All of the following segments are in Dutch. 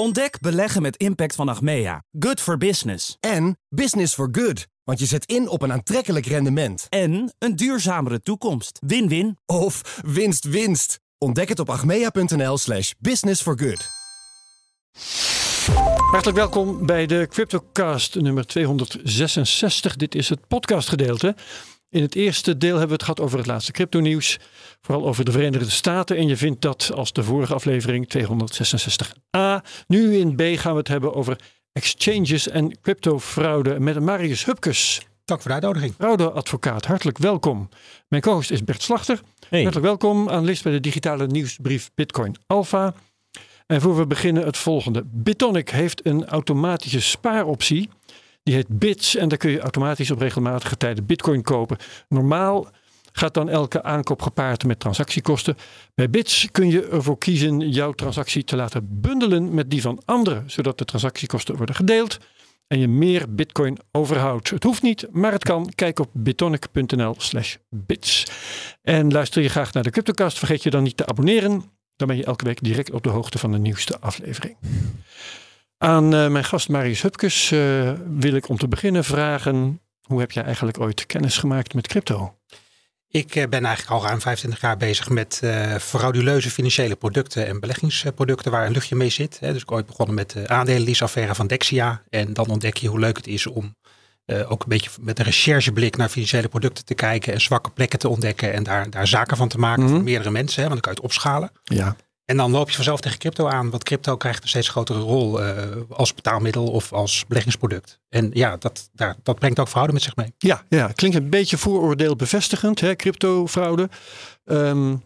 Ontdek beleggen met impact van Achmea. Good for business. En business for good. Want je zet in op een aantrekkelijk rendement. En een duurzamere toekomst. Win-win. Of winst winst. Ontdek het op achmea.nl slash business for good. Hartelijk welkom bij de CryptoCast nummer 266. Dit is het podcastgedeelte. In het eerste deel hebben we het gehad over het laatste crypto-nieuws. Vooral over de Verenigde Staten. En je vindt dat als de vorige aflevering 266a. Nu in B gaan we het hebben over exchanges en cryptofraude met Marius Hupkes. Dank voor de uitnodiging. Fraudeadvocaat, hartelijk welkom. Mijn co-host is Bert Slachter. Hey. Hartelijk welkom, analist bij de digitale nieuwsbrief Bitcoin Alpha. En voor we beginnen het volgende. Bitonic heeft een automatische spaaroptie. Die heet Bits en daar kun je automatisch op regelmatige tijden bitcoin kopen. Normaal gaat dan elke aankoop gepaard met transactiekosten. Bij Bits kun je ervoor kiezen jouw transactie te laten bundelen met die van anderen, zodat de transactiekosten worden gedeeld en je meer bitcoin overhoudt. Het hoeft niet, maar het kan. Kijk op bitonic.nl slash bits. En luister je graag naar de CryptoCast, vergeet je dan niet te abonneren. Dan ben je elke week direct op de hoogte van de nieuwste aflevering. Aan eh, mijn gast Marius Hupkes eh, wil ik om te beginnen vragen... hoe heb jij eigenlijk ooit kennis gemaakt met crypto? Ik eh, ben eigenlijk al ruim 25 jaar bezig met frauduleuze financiële producten en beleggingsproducten waar een luchtje mee zit. Hè. Dus ik ooit begonnen met de aandelenleaseaffaire van Dexia. En dan ontdek je hoe leuk het is om ook een beetje met een rechercheblik naar financiële producten te kijken en zwakke plekken te ontdekken en daar, daar zaken van te maken Mhm. voor meerdere mensen. Hè, want dan kan je het opschalen. Ja, En dan loop je vanzelf tegen crypto aan, want crypto krijgt een steeds grotere rol eh, als betaalmiddel of als beleggingsproduct. En ja, dat, daar, dat brengt ook fraude met zich mee. ja, ja klinkt een beetje vooroordeel bevestigend, hè? cryptofraude. Ehm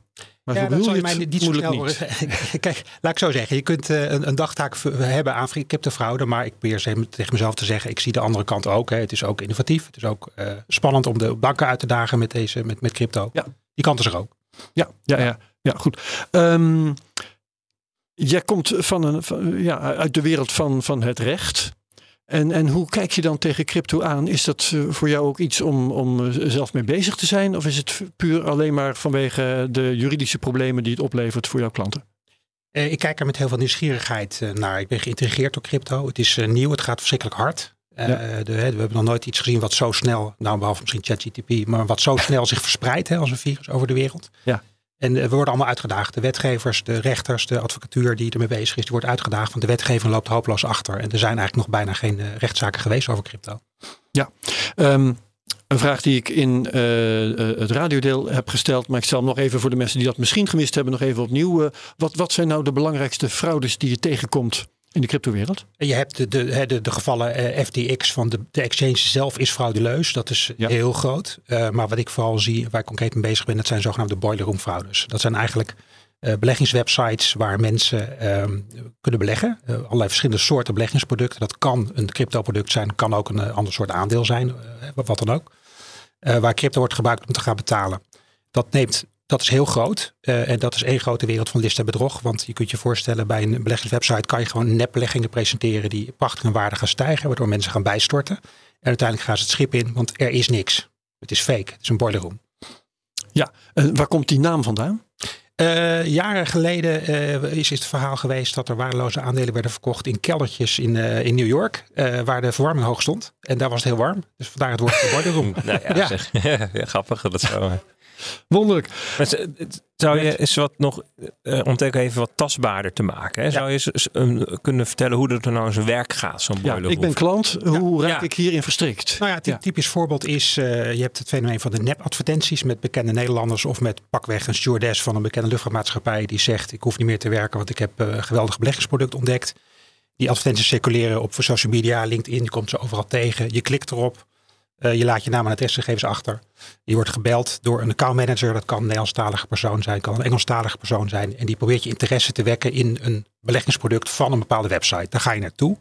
maar Ja, dat zal je mij niet zo snel niet. Kijk, laat ik zo zeggen. Je kunt eh, een, een dagtaak hebben aan cryptofraude. Maar ik probeer ze- tegen mezelf te zeggen. Ik zie de andere kant ook. Hè. Het is ook innovatief. Het is ook eh, spannend om de banken uit te dagen met, deze, met, met crypto. Ja. Die kant is er ook. Ja, ja, ja, ja goed. Ehm, jij komt van een, van, ja, uit de wereld van, van het recht. En, en hoe kijk je dan tegen crypto aan? Is dat eh, voor jou ook iets om, om eh, zelf mee bezig te zijn? Of is het puur alleen maar vanwege de juridische problemen die het oplevert voor jouw klanten? Eh, ik kijk er met heel veel nieuwsgierigheid naar. Ik ben geïntrigeerd door crypto. Het is nieuw. Het gaat verschrikkelijk hard. De, we hebben nog nooit iets gezien wat zo snel, nou behalve misschien ChatGTP, maar wat zo snel zich verspreidt hè, als een virus over de wereld. Ja. En eh, we worden allemaal uitgedaagd. De wetgevers, de rechters, de advocatuur die ermee bezig is, die wordt uitgedaagd. Want de wetgeving loopt hopeloos achter. En er zijn eigenlijk nog bijna geen eh, rechtszaken geweest over crypto. Ehm, een vraag die ik in eh, het radiodeel heb gesteld, maar ik stel hem nog even voor de mensen die dat misschien gemist hebben, nog even opnieuw. Wat, wat zijn nou de belangrijkste fraudes die je tegenkomt in de cryptowereld? En je hebt de, de, de, de gevallen eh, FTX van de, de exchange zelf is frauduleus. Dat is Ja. heel groot. Eh, maar wat ik vooral zie, waar ik concreet mee bezig ben, dat zijn zogenaamde boiler room fraudes. Dat zijn eigenlijk eh, beleggingswebsites waar mensen ehm, kunnen beleggen. Allerlei verschillende soorten beleggingsproducten. Dat kan een crypto product zijn, kan ook een ander soort aandeel zijn, wat dan ook. Waar crypto wordt gebruikt om te gaan betalen. Dat neemt dat is heel groot. Eh, en dat is één grote wereld van list en bedrog. Want je kunt je voorstellen, bij een beleggingswebsite kan je gewoon nepbeleggingen presenteren die prachtig in waarde gaan stijgen, waardoor mensen gaan bijstorten. En uiteindelijk gaan ze het schip in, want er is niks. Het is fake. Het is een boiler room. Ja, en waar komt die naam vandaan? Eh, jaren geleden eh, is, is het verhaal geweest dat er waardeloze aandelen werden verkocht in keldertjes in, eh, in New York, eh, waar de verwarming hoog stond. En daar was het heel warm. Dus vandaar het woord boiler room. Nou ja, Ja. Zeg. ja, grappig dat zo. Wonderlijk. Zou je eens wat nog, eh, om het ook even wat tastbaarder te maken, hè? zou je eens, um, kunnen vertellen hoe dat er nou in zijn werk gaat, zo'n Ja, boiler ik ben klant. Hoe raak Ja. ik hierin verstrikt? Nou ja, het Ja. typisch voorbeeld is, eh, je hebt het fenomeen van de nep-advertenties met bekende Nederlanders of met pakweg een stewardess van een bekende luchtvaartmaatschappij die zegt, ik hoef niet meer te werken, want ik heb eh, een geweldig beleggingsproduct ontdekt. Die advertenties circuleren op social media, LinkedIn, je komt ze overal tegen. Je klikt erop, eh, je laat je naam en adresgegevens achter. Je wordt gebeld door een accountmanager, dat kan een Nederlandstalige persoon zijn, kan een Engelstalige persoon zijn. En die probeert je interesse te wekken in een beleggingsproduct van een bepaalde website. Daar ga je naartoe.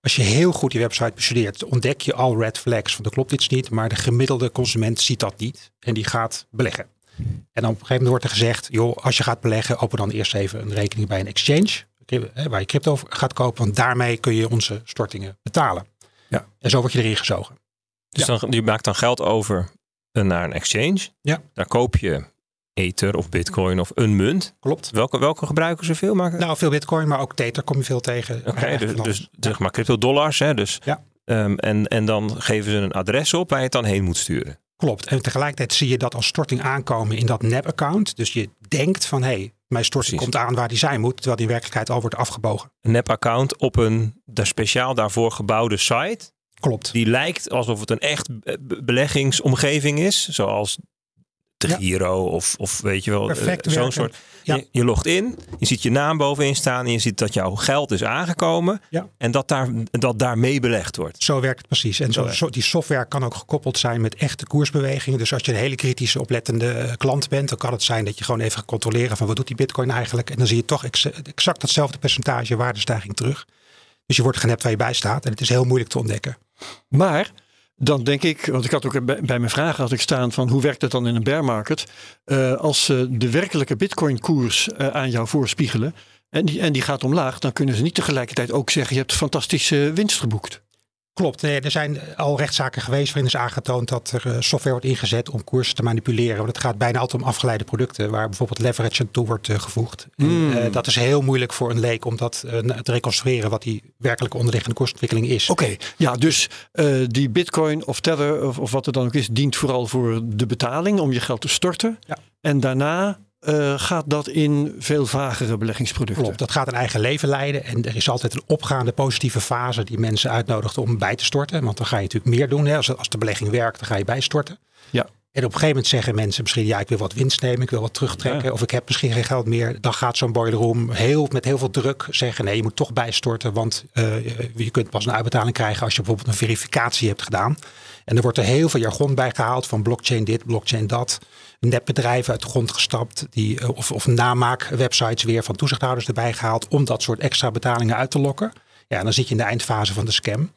Als je heel goed die website bestudeert, ontdek je al red flags van er klopt iets niet, maar de gemiddelde consument ziet dat niet en die gaat beleggen. En dan op een gegeven moment wordt er gezegd, joh, als je gaat beleggen, open dan eerst even een rekening bij een exchange, hè, waar je crypto gaat kopen, want daarmee kun je onze stortingen betalen. Ja. En zo word je erin gezogen. Dus dan, je maakt dan geld over eh, naar een exchange. Ja. Daar koop je Ether of Bitcoin of een munt. Klopt. Welke, welke gebruiken ze veel? Maar... Nou, veel bitcoin, maar ook Tether kom je veel tegen. Oké, dus, dus zeg maar crypto dollars. Hè, dus, Ja. Ehm, en, en dan geven ze een adres op waar je het dan heen moet sturen. Klopt. En tegelijkertijd zie je dat als storting aankomen in dat nep-account. Dus je denkt van, hé, hey, mijn storting Precies. komt aan waar die zijn moet. Terwijl die in werkelijkheid al wordt afgebogen. Een nep-account op een daar speciaal daarvoor gebouwde site. Klopt. Die lijkt alsof het een echt be- be- beleggingsomgeving is. Zoals de Ja. Giro of, of weet je wel, eh, Perfect zo'n werken. soort. Ja. Je, je logt in, je ziet je naam bovenin staan en je ziet dat jouw geld is aangekomen. Ja. En dat, daar, dat daarmee belegd wordt. Zo werkt het precies. En zo, die software kan ook gekoppeld zijn met echte koersbewegingen. Dus als je een hele kritische, oplettende eh, klant bent, dan kan het zijn dat je gewoon even gaat controleren van wat doet die bitcoin eigenlijk. En dan zie je toch ex- exact datzelfde percentage waardestijging terug. Dus je wordt genept waar je bij staat. En het is heel moeilijk te ontdekken. Maar dan denk ik, want ik had ook bij, mijn vragen had ik staan van hoe werkt het dan in een bear market? Eh, als ze de werkelijke bitcoin koers eh, aan jou voorspiegelen en die, en die gaat omlaag, dan kunnen ze niet tegelijkertijd ook zeggen je hebt fantastische winst geboekt. Klopt. Er zijn al rechtszaken geweest waarin is aangetoond dat er eh, software wordt ingezet om koersen te manipuleren. Want het gaat bijna altijd om afgeleide producten waar bijvoorbeeld leverage aan toe wordt eh, gevoegd. En, Hmm. eh, dat is heel moeilijk voor een leek om dat te reconstrueren wat die werkelijke onderliggende koersontwikkeling is. Oké, ja, dus die bitcoin of tether of, of wat het dan ook is, dient vooral voor de betaling om je geld te storten. Ja. En daarna eh, gaat dat in veel vagere beleggingsproducten. Klopt, dat gaat een eigen leven leiden. En er is altijd een opgaande positieve fase die mensen uitnodigt om bij te storten. Want dan ga je natuurlijk meer doen. Hè. Als, als de belegging werkt, dan ga je bijstorten. Ja. En op een gegeven moment zeggen mensen misschien, ja, ik wil wat winst nemen, ik wil wat terugtrekken. Ja. Of ik heb misschien geen geld meer. Dan gaat zo'n boiler room heel, met heel veel druk zeggen, nee, je moet toch bijstorten. Want eh, je kunt pas een uitbetaling krijgen als je bijvoorbeeld een verificatie hebt gedaan. En er wordt er heel veel jargon bij gehaald van blockchain dit, blockchain dat. Netbedrijven uit de grond gestapt. Die, eh, of, of namaakwebsites weer van toezichthouders erbij gehaald. Om dat soort extra betalingen uit te lokken. Ja, dan zit je in de eindfase van de scam.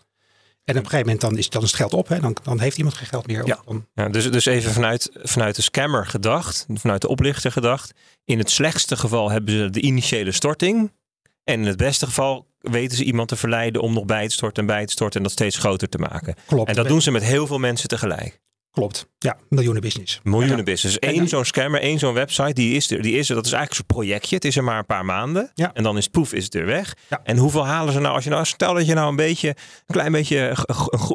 En op een gegeven moment dan is, dan is het geld op. Hè? Dan, dan heeft iemand geen geld meer. Ja. Dan, Ja, dus, dus even vanuit, vanuit de scammer gedacht, vanuit de oplichter gedacht. In het slechtste geval hebben ze de initiële storting. En in het beste geval weten ze iemand te verleiden om nog bij te storten en bij te storten en dat steeds groter te maken. klopt. En dat doen ze met heel veel mensen tegelijk. Klopt. Ja, miljoenen business. Miljoenen Ja. Eén zo'n scammer, één zo'n website, die is er. Die is er. Dat is eigenlijk soort projectje. Het is er maar een paar maanden. Ja. En dan is poef, is het er weg. Ja. En hoeveel halen ze nou? Als je nou stel dat je nou een beetje, een klein beetje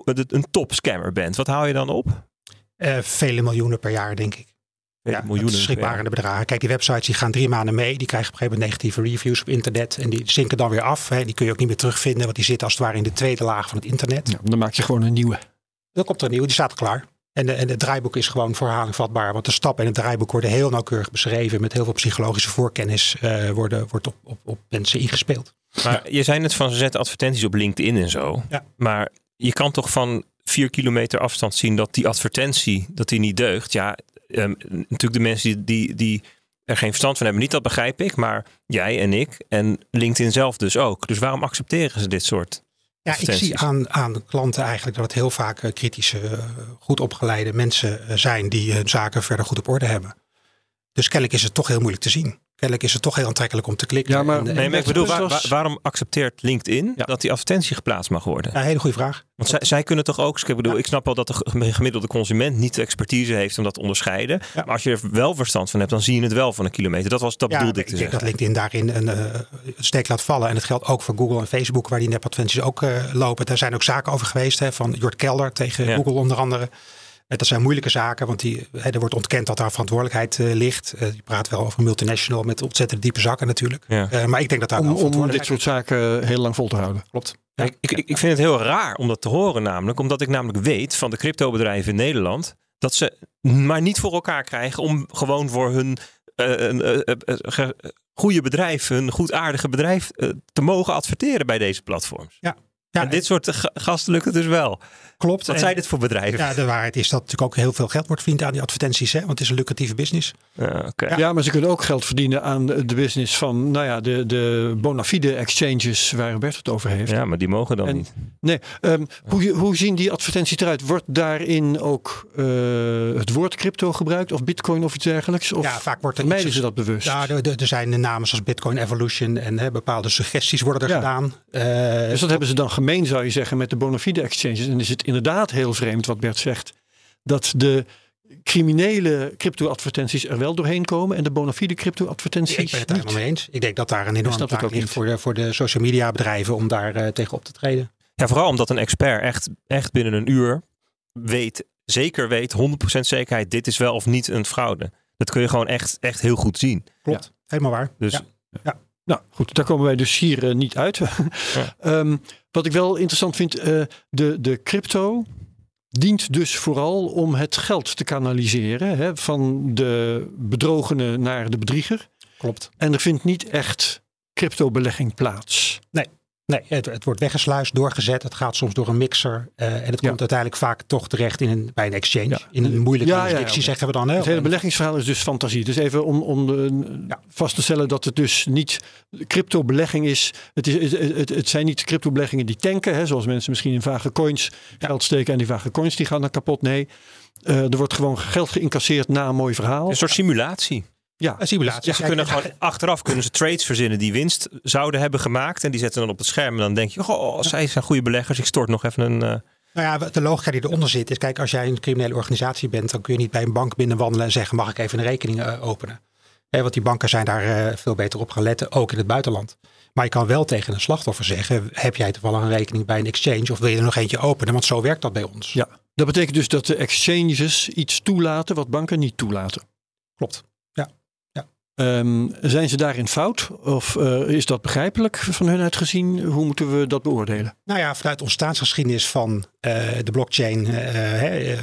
een, top scammer bent. Wat haal je dan op? Eh, vele miljoenen per jaar, denk ik. Ja, miljoenen. schrikbarende bedragen. Kijk, die websites die gaan drie maanden mee. Die krijgen op een gegeven moment negatieve reviews op internet. En die zinken dan weer af. Hè. Die kun je ook niet meer terugvinden. Want die zitten als het ware in de tweede laag van het internet. Ja, dan maak je gewoon een nieuwe. Dan komt er een nieuwe, die staat klaar. En, de, en het draaiboek is gewoon voor herhaling vatbaar. Want de stappen in het draaiboek worden heel nauwkeurig beschreven. Met heel veel psychologische voorkennis eh, worden, wordt op, op, op mensen ingespeeld. Maar je zei net van ze zetten advertenties op LinkedIn en zo. Ja. Maar je kan toch van vier kilometer afstand zien dat die advertentie dat die niet deugt. Ja, ehm, natuurlijk de mensen die, die, die er geen verstand van hebben, niet dat begrijp ik. Maar jij en ik en LinkedIn zelf dus ook. Dus waarom accepteren ze dit soort? Ja, ik zie aan, aan de klanten eigenlijk dat het heel vaak eh, kritische, eh, goed opgeleide mensen eh, zijn die hun zaken verder goed op orde hebben. Dus kennelijk is het toch heel moeilijk te zien. Kennelijk is het toch heel aantrekkelijk om te klikken. Ja, maar- En, eh, Nee, maar ik bedoel, waar- als- waar- waarom accepteert LinkedIn Ja. dat die advertentie geplaatst mag worden? ja, hele goede vraag. Want zij, zij kunnen toch ook, ik bedoel, Ja. ik snap wel dat de ge- gemiddelde consument niet de expertise heeft om dat te onderscheiden. Ja. Maar als je er wel verstand van hebt, dan zie je het wel van een kilometer. Dat, was, dat Ja, bedoelde ik ik te denk dat zeggen. LinkedIn daarin een uh, steek laat vallen. En dat geldt ook voor Google en Facebook, waar die nepadvertenties ook eh, lopen. Daar zijn ook zaken over geweest, hè, van Jort Kelder tegen Ja. Google onder andere. Dat zijn moeilijke zaken, want die, hè, er wordt ontkend dat daar verantwoordelijkheid eh, ligt. Eh, je praat wel over een multinational met ontzettend diepe zakken natuurlijk. Ja. Eh, maar ik denk dat daar Om, wel om dit verantwoordelijkheid soort zaken heel lang vol te houden. klopt. Ja, ik, ik, ik vind het heel raar om dat te horen namelijk. Omdat ik namelijk weet van de cryptobedrijven in Nederland... dat ze maar niet voor elkaar krijgen om gewoon voor hun een, goede bedrijf... hun goedaardige bedrijf eh, te mogen adverteren bij deze platforms. Ja, en dit soort ga- gasten lukt het dus wel. klopt. Wat En- zijn dit voor bedrijven? Ja, de waarheid is dat natuurlijk ook heel veel geld wordt verdiend aan die advertenties. Hè? Want het is een lucratieve business. Ja, oké. Ja. maar ze kunnen ook geld verdienen aan de business van nou ja, de, de bona fide exchanges waar Bert het over heeft. Ja, maar die mogen dan En- niet. Nee, ehm, hoe, hoe zien die advertenties eruit? Wordt daarin ook eh, het woord crypto gebruikt of bitcoin of iets dergelijks? Of ja, vaak wordt er vermijden ze dat bewust? Ja, er, er- zijn namen zoals Bitcoin Evolution en hè, bepaalde suggesties worden er Ja. gedaan. Eh, Dus dat hebben ze dan gemeen, zou je zeggen, met de bona fide exchanges. En is het inderdaad heel vreemd wat Bert zegt. Dat de criminele crypto-advertenties er wel doorheen komen en de bona fide crypto-advertenties Ik ben het daar niet. helemaal mee eens. Ik denk dat daar een enorme taak ook ligt niet. voor de, voor de social media bedrijven om daar eh, tegen op te treden. Ja, vooral omdat een expert echt, echt binnen een uur weet, zeker weet, 100% zekerheid, dit is wel of niet een fraude. Dat kun je gewoon echt, echt heel goed zien. Klopt. Helemaal waar. Dus Ja. Nou goed, daar komen wij dus hier eh, niet uit. Ehm, wat ik wel interessant vind, eh, de, de crypto dient dus vooral om het geld te kanaliseren hè, van de bedrogene naar de bedrieger. Klopt. En er vindt niet echt cryptobelegging plaats. Nee, het, het wordt weggesluist, doorgezet. Het gaat soms door een mixer. eh, en het Ja. komt uiteindelijk vaak toch terecht in een, bij een exchange. Ja. In een moeilijke Ja, jurisdictie zeggen we dan. Hè? Het hele beleggingsverhaal is dus fantasie. Dus even om, om de- Ja. vast te stellen dat het dus niet cryptobelegging is. Het, is het, het, het zijn niet cryptobeleggingen die tanken. Hè, zoals mensen misschien in vage coins geld steken. En die vage coins die gaan dan kapot. Nee, eh, er wordt gewoon geld geïncasseerd na een mooi verhaal. een soort simulatie. Ja, Een simulatie. Ja, ze kunnen gewoon, achteraf kunnen ze trades verzinnen die winst zouden hebben gemaakt. En die zetten dan op het scherm. En dan denk je, oh, zij zijn goede beleggers. Ik stort nog even een... eh, Nou ja, de logica die eronder zit is, kijk, als jij een criminele organisatie bent, dan kun je niet bij een bank binnenwandelen en zeggen, mag ik even een rekening eh, openen? Hè, want die banken zijn daar eh, veel beter op gaan letten, ook in het buitenland. Maar je kan wel tegen een slachtoffer zeggen, heb jij toevallig een rekening bij een exchange of wil je er nog eentje openen? Want zo werkt dat bij ons. ja, dat betekent dus dat de exchanges iets toelaten wat banken niet toelaten. Klopt. Ehm, zijn ze daarin fout? Of eh, is dat begrijpelijk van hun uitgezien? Hoe moeten we dat beoordelen? Nou ja, vanuit de ontstaansgeschiedenis van eh, de blockchain eh,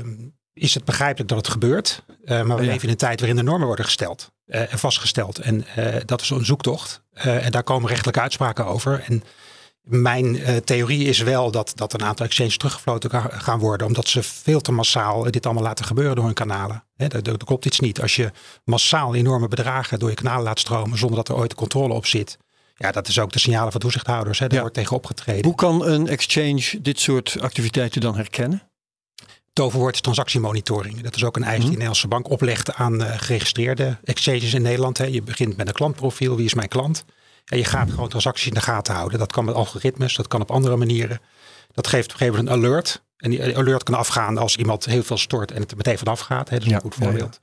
is het begrijpelijk dat het gebeurt. Maar we Ja. leven in een tijd waarin er normen worden gesteld en vastgesteld. En dat is een zoektocht. En daar komen rechtelijke uitspraken over. En mijn eh, theorie is wel dat, dat een aantal exchanges teruggefloten ga- gaan worden. Omdat ze veel te massaal dit allemaal laten gebeuren door hun kanalen. Er, er klopt iets niet. Als je massaal enorme bedragen door je kanalen laat stromen zonder dat er ooit controle op zit. Ja, dat is ook de signalen van toezichthouders. Hè. Daar Ja. wordt tegen opgetreden. Hoe kan een exchange dit soort activiteiten dan herkennen? toverwoord is transactiemonitoring. Dat is ook een eis die de Nederlandse bank oplegt aan eh, geregistreerde exchanges in Nederland. Hè. Je begint met een klantprofiel. Wie is mijn klant? En je gaat gewoon transacties in de gaten houden. Dat kan met algoritmes, dat kan op andere manieren. Dat geeft op een gegeven moment een alert. En die alert kan afgaan als iemand heel veel stort en het er meteen vanaf gaat. Hè. Dat is Ja, een goed ja, ja. voorbeeld.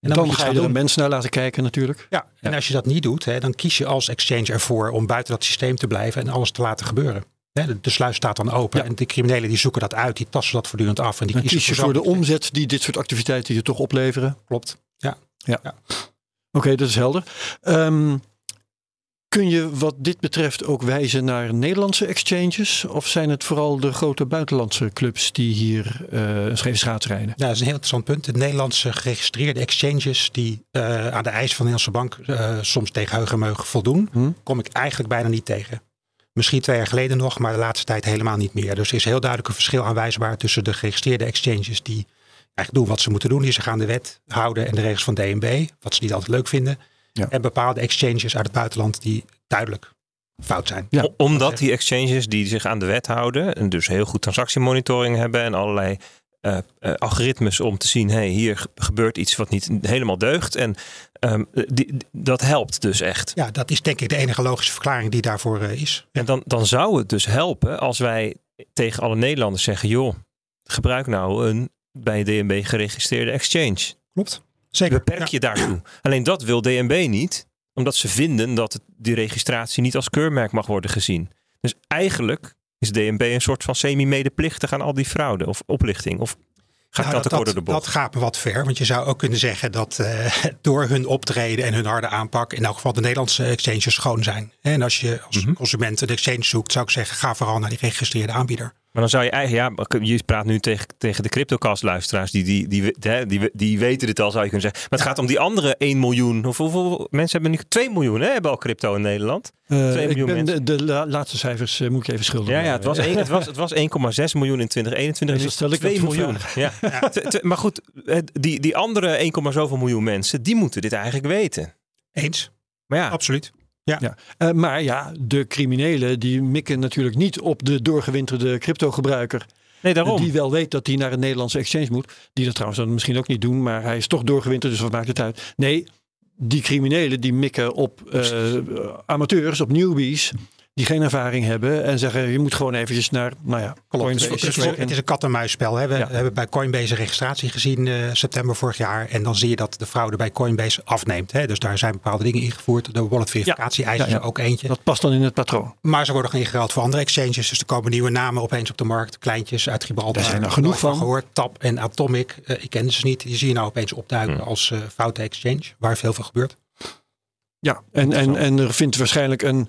En Dan, ga je er een mens naar laten kijken natuurlijk. Ja, en als je dat niet doet, hè, dan kies je als exchange ervoor om buiten dat systeem te blijven en alles te laten gebeuren. Hè, de, de sluis staat dan open Ja. en de criminelen die zoeken dat uit, die tassen dat voortdurend af. En die Dan kiezen kies je voor de omzet die dit soort activiteiten je toch opleveren. Klopt. Oké, dat is helder. Ehm, kun je wat dit betreft ook wijzen naar Nederlandse exchanges? Of zijn het vooral de grote buitenlandse clubs die hier eh een scheef schaats rijden? Ja, dat is een heel interessant punt. De Nederlandse geregistreerde exchanges die eh, aan de eisen van de Nederlandse bank eh, soms tegen heug en meug voldoen, Hm? kom ik eigenlijk bijna niet tegen. Misschien twee jaar geleden nog, maar de laatste tijd helemaal niet meer. Dus er is heel duidelijk een verschil aanwijsbaar tussen de geregistreerde exchanges die eigenlijk doen wat ze moeten doen, die zich aan de wet houden en de regels van DNB, wat ze niet altijd leuk vinden. Ja. En bepaalde exchanges uit het buitenland die duidelijk fout zijn. Ja. Omdat die exchanges die zich aan de wet houden en dus heel goed transactiemonitoring hebben en allerlei eh, eh, algoritmes om te zien, hey, hier ge- gebeurt iets wat niet helemaal deugt. En ehm, die, die- dat helpt dus echt. Ja, dat is denk ik de enige logische verklaring die daarvoor eh, is. En dan, dan zou het dus helpen als wij tegen alle Nederlanders zeggen, joh, gebruik nou een bij DNB geregistreerde exchange. Klopt. Zeker. Beperk je daartoe. Alleen dat wil DNB niet, omdat ze vinden dat het, die registratie niet als keurmerk mag worden gezien. Dus eigenlijk is DNB een soort van semi-medeplichtig aan al die fraude of oplichting. Of gaat Nou, dat kort door de dat bocht? gaat me wat ver. Want je zou ook kunnen zeggen dat eh, door hun optreden en hun harde aanpak, in elk geval de Nederlandse exchanges schoon zijn. En als je als Mhm. consument een exchange zoekt, zou ik zeggen, ga vooral naar die geregistreerde aanbieder. Maar dan zou je eigenlijk, ja, je praat nu tegen, tegen de CryptoCast luisteraars, die, die, die, die, die, die weten dit al, zou je kunnen zeggen. Maar het gaat om die andere 1 miljoen, of hoeveel mensen hebben nu 2 miljoen, hè, hebben al crypto in Nederland. Eh, Twee ik miljoen ben de, mensen. de la- laatste cijfers eh, moet ik even schilderen. Ja, ja het was het was, het was 1,6 miljoen in 2021. Dus stel ik het 2 dat voor miljoen. Ja. Te- Maar goed, het- die, die andere 1, zoveel miljoen mensen, die moeten dit eigenlijk weten. Eens? Maar ja, Absoluut. Ja. Eh, maar ja, de criminelen die mikken natuurlijk niet op de doorgewinterde cryptogebruiker. nee, daarom. Die wel weet dat hij naar een Nederlandse exchange moet. Die dat trouwens dan misschien ook niet doen, maar hij is toch doorgewinterd, dus wat maakt het uit? Nee, die criminelen die mikken op eh, amateurs, op newbies. Die geen ervaring hebben en zeggen je moet gewoon eventjes naar, nou ja. Coinbase Het is, kijken. het is een kat-en-muisspel. Hè. We Ja. hebben bij Coinbase een registratie gezien eh, september vorig jaar. En dan zie je dat de fraude bij Coinbase afneemt. Hè. Dus daar zijn bepaalde dingen ingevoerd. De wallet verificatie eisen Ja, ja. ook eentje. Dat past dan in het patroon. Maar ze worden ingeruild voor andere exchanges. Dus er komen nieuwe namen opeens op de markt. Kleintjes uit Gibraltar. Daar zijn er genoeg van. gehoord. Tap en Atomic. eh, ik kende ze niet. Die zie je nou opeens opduiken Hm. als eh foute exchange. Waar veel van gebeurt. Ja, en, en, en er vindt waarschijnlijk een,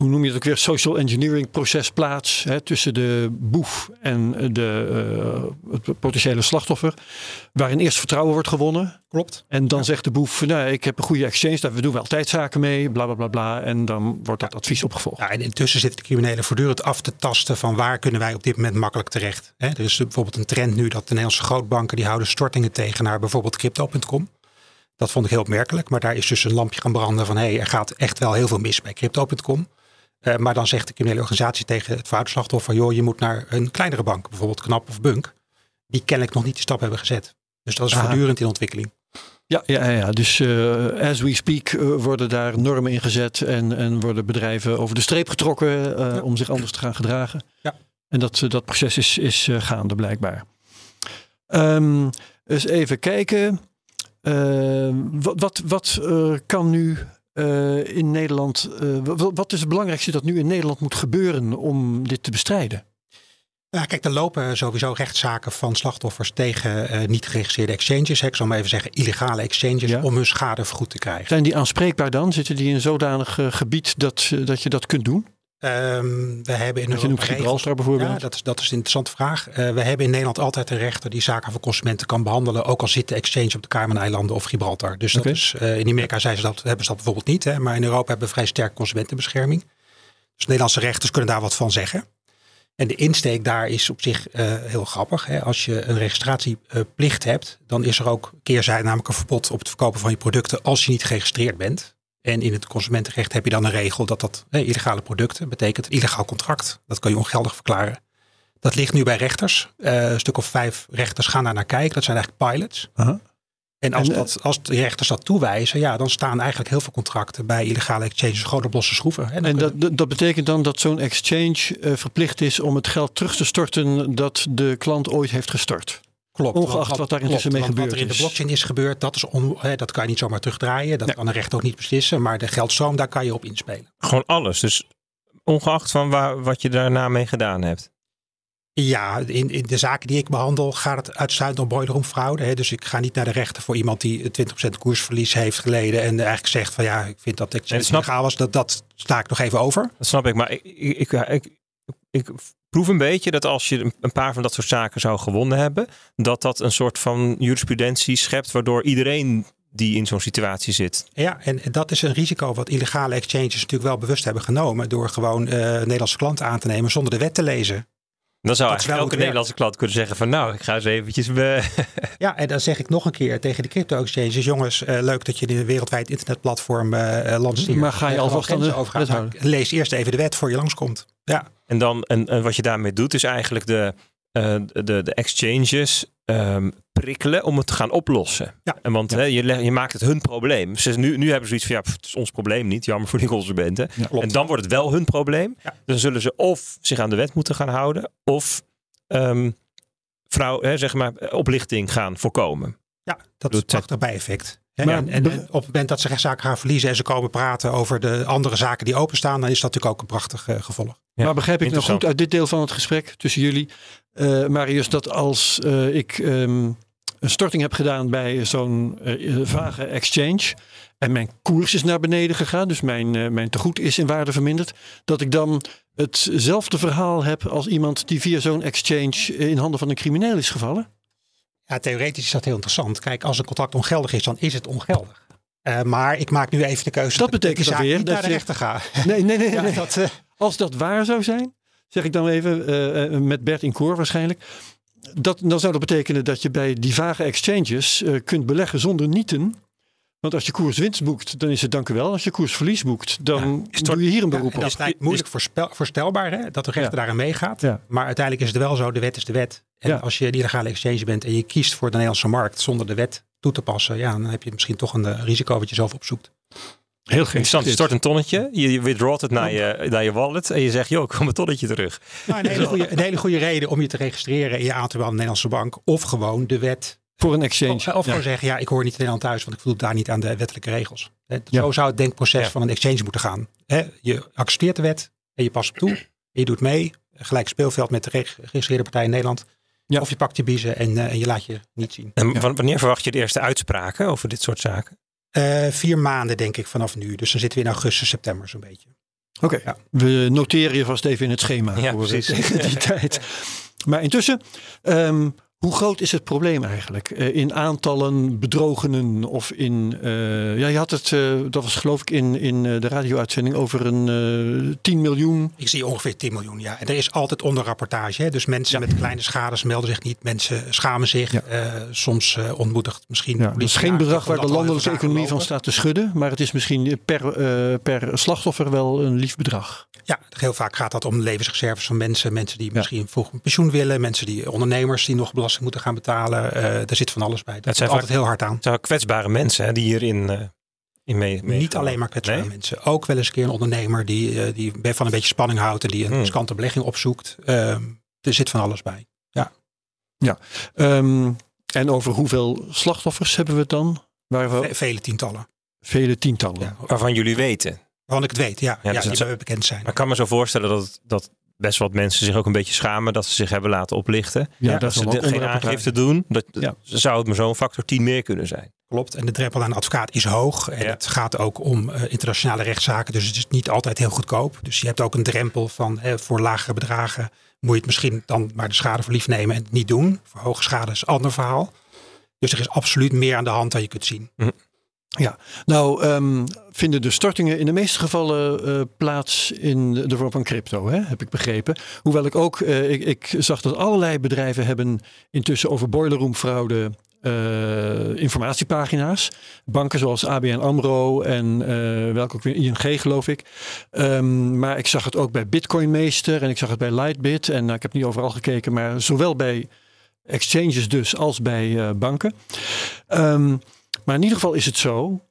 hoe noem je het ook weer, social engineering proces plaats hè, tussen de boef en de, eh, het potentiële slachtoffer. Waarin eerst vertrouwen wordt gewonnen. Klopt. En dan zegt de boef, nou, ik heb een goede exchange, daar we doen wel altijd zaken mee, bla bla bla bla. En dan wordt dat advies opgevolgd. Ja, en intussen zitten de criminelen voortdurend af te tasten van waar kunnen wij op dit moment makkelijk terecht. Hè, er is bijvoorbeeld een trend nu dat de Nederlandse grootbanken die houden stortingen tegen naar bijvoorbeeld crypto.com. Dat vond ik heel opmerkelijk, maar daar is dus een lampje gaan branden van hé, hey, er gaat echt wel heel veel mis bij crypto.com. Eh, maar dan zegt de criminele organisatie tegen het fraudeslachtoffer, joh, je moet naar een kleinere bank, bijvoorbeeld Knap of Bunk, die kennelijk nog niet die stap hebben gezet. Dus dat is Aha. voortdurend in ontwikkeling. Ja, ja, ja, dus eh, as we speak eh, worden daar normen ingezet en, en worden bedrijven over de streep getrokken Ja. om zich anders te gaan gedragen. Ja. En dat, dat proces is, is gaande blijkbaar. Ehm eens even kijken. Ehm, wat wat, wat kan nu eh, in Nederland, eh, wat, is het belangrijkste dat nu in Nederland moet gebeuren om dit te bestrijden? Ja, kijk, er lopen sowieso rechtszaken van slachtoffers tegen eh, niet geregistreerde exchanges. hè. Ik zal maar even zeggen illegale exchanges Ja. om hun schade vergoed te krijgen. Zijn die aanspreekbaar dan? Zitten die in zodanig gebied dat, dat je dat kunt doen? Ehm, we hebben in je noemt Gibraltar bijvoorbeeld. Ja, dat is, dat is een interessante vraag. Eh, we hebben in Nederland altijd een rechter die zaken voor consumenten kan behandelen. Ook al zit de exchange op de Cayman-eilanden of Gibraltar. Dus dat is, eh, in Amerika zijn ze dat, hebben ze dat bijvoorbeeld niet. Hè, maar in Europa hebben we vrij sterk consumentenbescherming. Dus Nederlandse rechters kunnen daar wat van zeggen. En de insteek daar is op zich eh, heel grappig. Hè. Als je een registratieplicht hebt, dan is er ook keerzijde, namelijk een verbod op het verkopen van je producten als je niet geregistreerd bent. En in het consumentenrecht heb je dan een regel dat dat illegale producten betekent illegaal contract. Dat kan je ongeldig verklaren. Dat ligt nu bij rechters. Eh, een stuk of vijf rechters gaan daar naar kijken. Dat zijn eigenlijk pilots. En als, En, eh, dat, als de rechters dat toewijzen, ja, dan staan eigenlijk heel veel contracten bij illegale exchanges gewoon op losse schroeven. En dat- dat betekent dan dat zo'n exchange eh, verplicht is om het geld terug te storten dat de klant ooit heeft gestort. Klopt. Ongeacht want- wat daar intussen mee want gebeurd Wat er in de blockchain is gebeurd, dat, is on, hè, dat kan je niet zomaar terugdraaien. Dat Nee. kan een rechter ook niet beslissen. Maar de geldstroom, daar kan je op inspelen. Gewoon alles. Dus ongeacht van waar, wat je daarna mee gedaan hebt. Ja, in, in de zaken die ik behandel gaat het uitsluitend om fraude. Hè. Dus ik ga niet naar de rechter voor iemand die 20% koersverlies heeft geleden. En eigenlijk zegt van ja, ik vind dat de snap- illegaal was. Dat, dat sta ik nog even over. Dat snap ik. Maar ik, ik, ik, ik, ik proef een beetje dat als je een- paar van dat soort zaken zou gewonnen hebben, dat dat een soort van jurisprudentie schept, waardoor iedereen die in zo'n situatie zit. Ja, en dat is een risico wat illegale exchanges natuurlijk wel bewust hebben genomen. Door gewoon eh, Nederlandse klanten aan te nemen zonder de wet te lezen. Dan zou Dat eigenlijk elke Nederlandse klant kunnen zeggen van nou, ik ga eens eventjes... eh, Ja, en dan zeg ik nog een keer tegen de crypto-exchanges. Jongens, eh, leuk dat je een wereldwijd internetplatform eh eh, lanceert. Maar ga je alvast aan de overgaan. Maar Lees eerst even de wet voor je langskomt. Ja, En, dan, en, en wat je daarmee doet, is eigenlijk de, eh, de, de exchanges ehm, prikkelen om het te gaan oplossen. Ja. En want hè, je, leg- je maakt het hun probleem. Ze, nu, nu hebben ze zoiets van, ja, pff, het is ons probleem niet. Jammer voor die consumenten. En dan wordt het wel hun probleem. Ja. Dus dan zullen ze of zich aan de wet moeten gaan houden, of ehm, vrouw, hè, zeg maar, oplichting gaan voorkomen. Ja, dat Doet is prachtig bijeffect. Maar en, en, op het moment dat ze rechtszaken gaan verliezen en ze komen praten over de andere zaken die openstaan, dan is dat natuurlijk ook een prachtig eh, gevolg. Ja, maar begrijp ik nou interessant. goed uit dit deel van het gesprek tussen jullie, eh, Marius, dat als eh, ik ehm, een storting heb gedaan bij zo'n eh, vage exchange en mijn koers is naar beneden gegaan, dus mijn, mijn tegoed is in waarde verminderd, dat ik dan hetzelfde verhaal heb als iemand die via zo'n exchange in handen van een crimineel is gevallen? Ja, theoretisch is dat heel interessant. Kijk, als een contract ongeldig is, dan is het ongeldig. Maar ik maak nu even de keuze Dat betekent zaak weer niet dat naar de je- rechter ga. Nee, nee, nee. Ja, nee. dat, Als dat waar zou zijn, zeg ik dan even eh, eh, met Bert in koor waarschijnlijk. Dat, dan zou dat betekenen dat je bij die vage exchanges eh, kunt beleggen zonder nieten. Want als je koers winst boekt, dan is het dank u wel. Als je koers verlies boekt, dan is toch- doe je hier een Ja, beroep en op. dat is moeilijk voorspel- voorstelbaar hè, dat de rechter Ja. daarin meegaat. Ja. Maar uiteindelijk is het wel zo, de wet is de wet. En Ja. als je een illegale exchange bent en je kiest voor de Nederlandse markt zonder de wet toe te passen, ja, dan heb je misschien toch een risico wat je zelf opzoekt. Heel Interessant, je stort een tonnetje, je withdrawt het naar je, naar je wallet en je zegt, joh, ik wil mijn tonnetje terug. Nou, een, hele goede, een hele goede reden om je te registreren in je aan te de Nederlandse bank. Of gewoon de wet. Voor een exchange. Of, of Ja. gewoon zeggen, ja, ik hoor niet in Nederland thuis, want ik voldoe daar niet aan de wettelijke regels. Ja. Zo zou het denkproces Ja. van een exchange moeten gaan. Hè, je accepteert de wet en je past op toe. En je doet mee. Gelijk speelveld met de reg- geregistreerde partij in Nederland. Ja. Of je pakt je biezen en, eh, en je laat je niet zien. En wa- wanneer verwacht je de eerste uitspraken over dit soort zaken? Eh, vier maanden denk ik vanaf nu. Dus dan zitten we in augustus, september zo'n beetje. Oké, Ja. we noteren je vast even in het schema Ja, voor precies. tegen die tijd. Maar intussen, ehm, hoe groot is het probleem eigenlijk? Eh, in aantallen bedrogenen of in... eh, ja, je had het, eh, dat was geloof ik in, in de radio-uitzending over een eh 10 miljoen. Ik zie ongeveer 10 miljoen, ja. En er is altijd onderrapportage. Hè? Dus mensen Ja. met kleine schades melden zich niet. Mensen schamen zich. Ja. Soms ontmoedigt misschien. Ja, dat is geen bedrag waar de landelijke economie van staat. te schudden. Maar het is misschien per, per slachtoffer wel een lief bedrag. Ja, heel vaak gaat dat om levensreserves van mensen. Mensen die misschien vroeg een pensioen willen. Mensen die ondernemers die nog belasting moeten gaan betalen. Eh daar zit van alles bij. Dat zijn komt altijd heel hard aan. Het zijn kwetsbare mensen hè, die hierin eh, in mee, mee Niet alleen maar kwetsbare Nee? mensen. Ook wel eens een keer een ondernemer die, eh, die van een beetje spanning houdt. En die een Hmm. riskante belegging opzoekt. Ehm, er zit van alles bij. Ehm, en over hoeveel slachtoffers hebben we het dan? Waar we Vele tientallen. vele tientallen. Ja. Waarvan jullie weten. Waarvan ik het weet, ja. ja, dus die het- bekend zijn. Maar ik kan me zo voorstellen dat, dat best wat mensen zich ook een beetje schamen dat ze zich hebben laten oplichten. Ja, dat dat is ze de- geen aangifte doen. Dat, Ja. Zou het maar zo'n factor 10 meer kunnen zijn. Klopt. En de drempel aan de advocaat is hoog. En Ja. het gaat ook om eh, internationale rechtszaken. Dus het is niet altijd heel goedkoop. Dus je hebt ook een drempel van eh, voor lagere bedragen moet je het misschien dan maar de schade voor lief nemen en het niet doen. Voor hoge schade is een ander verhaal. Dus er is absoluut meer aan de hand dan je kunt zien. Nou, ehm, vinden de stortingen in de meeste gevallen eh, plaats in de vorm van crypto, hè? heb ik begrepen. Hoewel ik ook, eh, ik, ik zag dat allerlei bedrijven hebben intussen over boiler room fraude eh, informatiepagina's. Banken zoals ABN AMRO en welke ook weer, ING geloof ik. Ehm, maar ik zag het ook bij Bitcoin Meester en ik zag het bij Lightbit. En nou, ik heb niet overal gekeken, maar zowel bij exchanges dus als bij banken. Ehm, maar in ieder geval is het zo.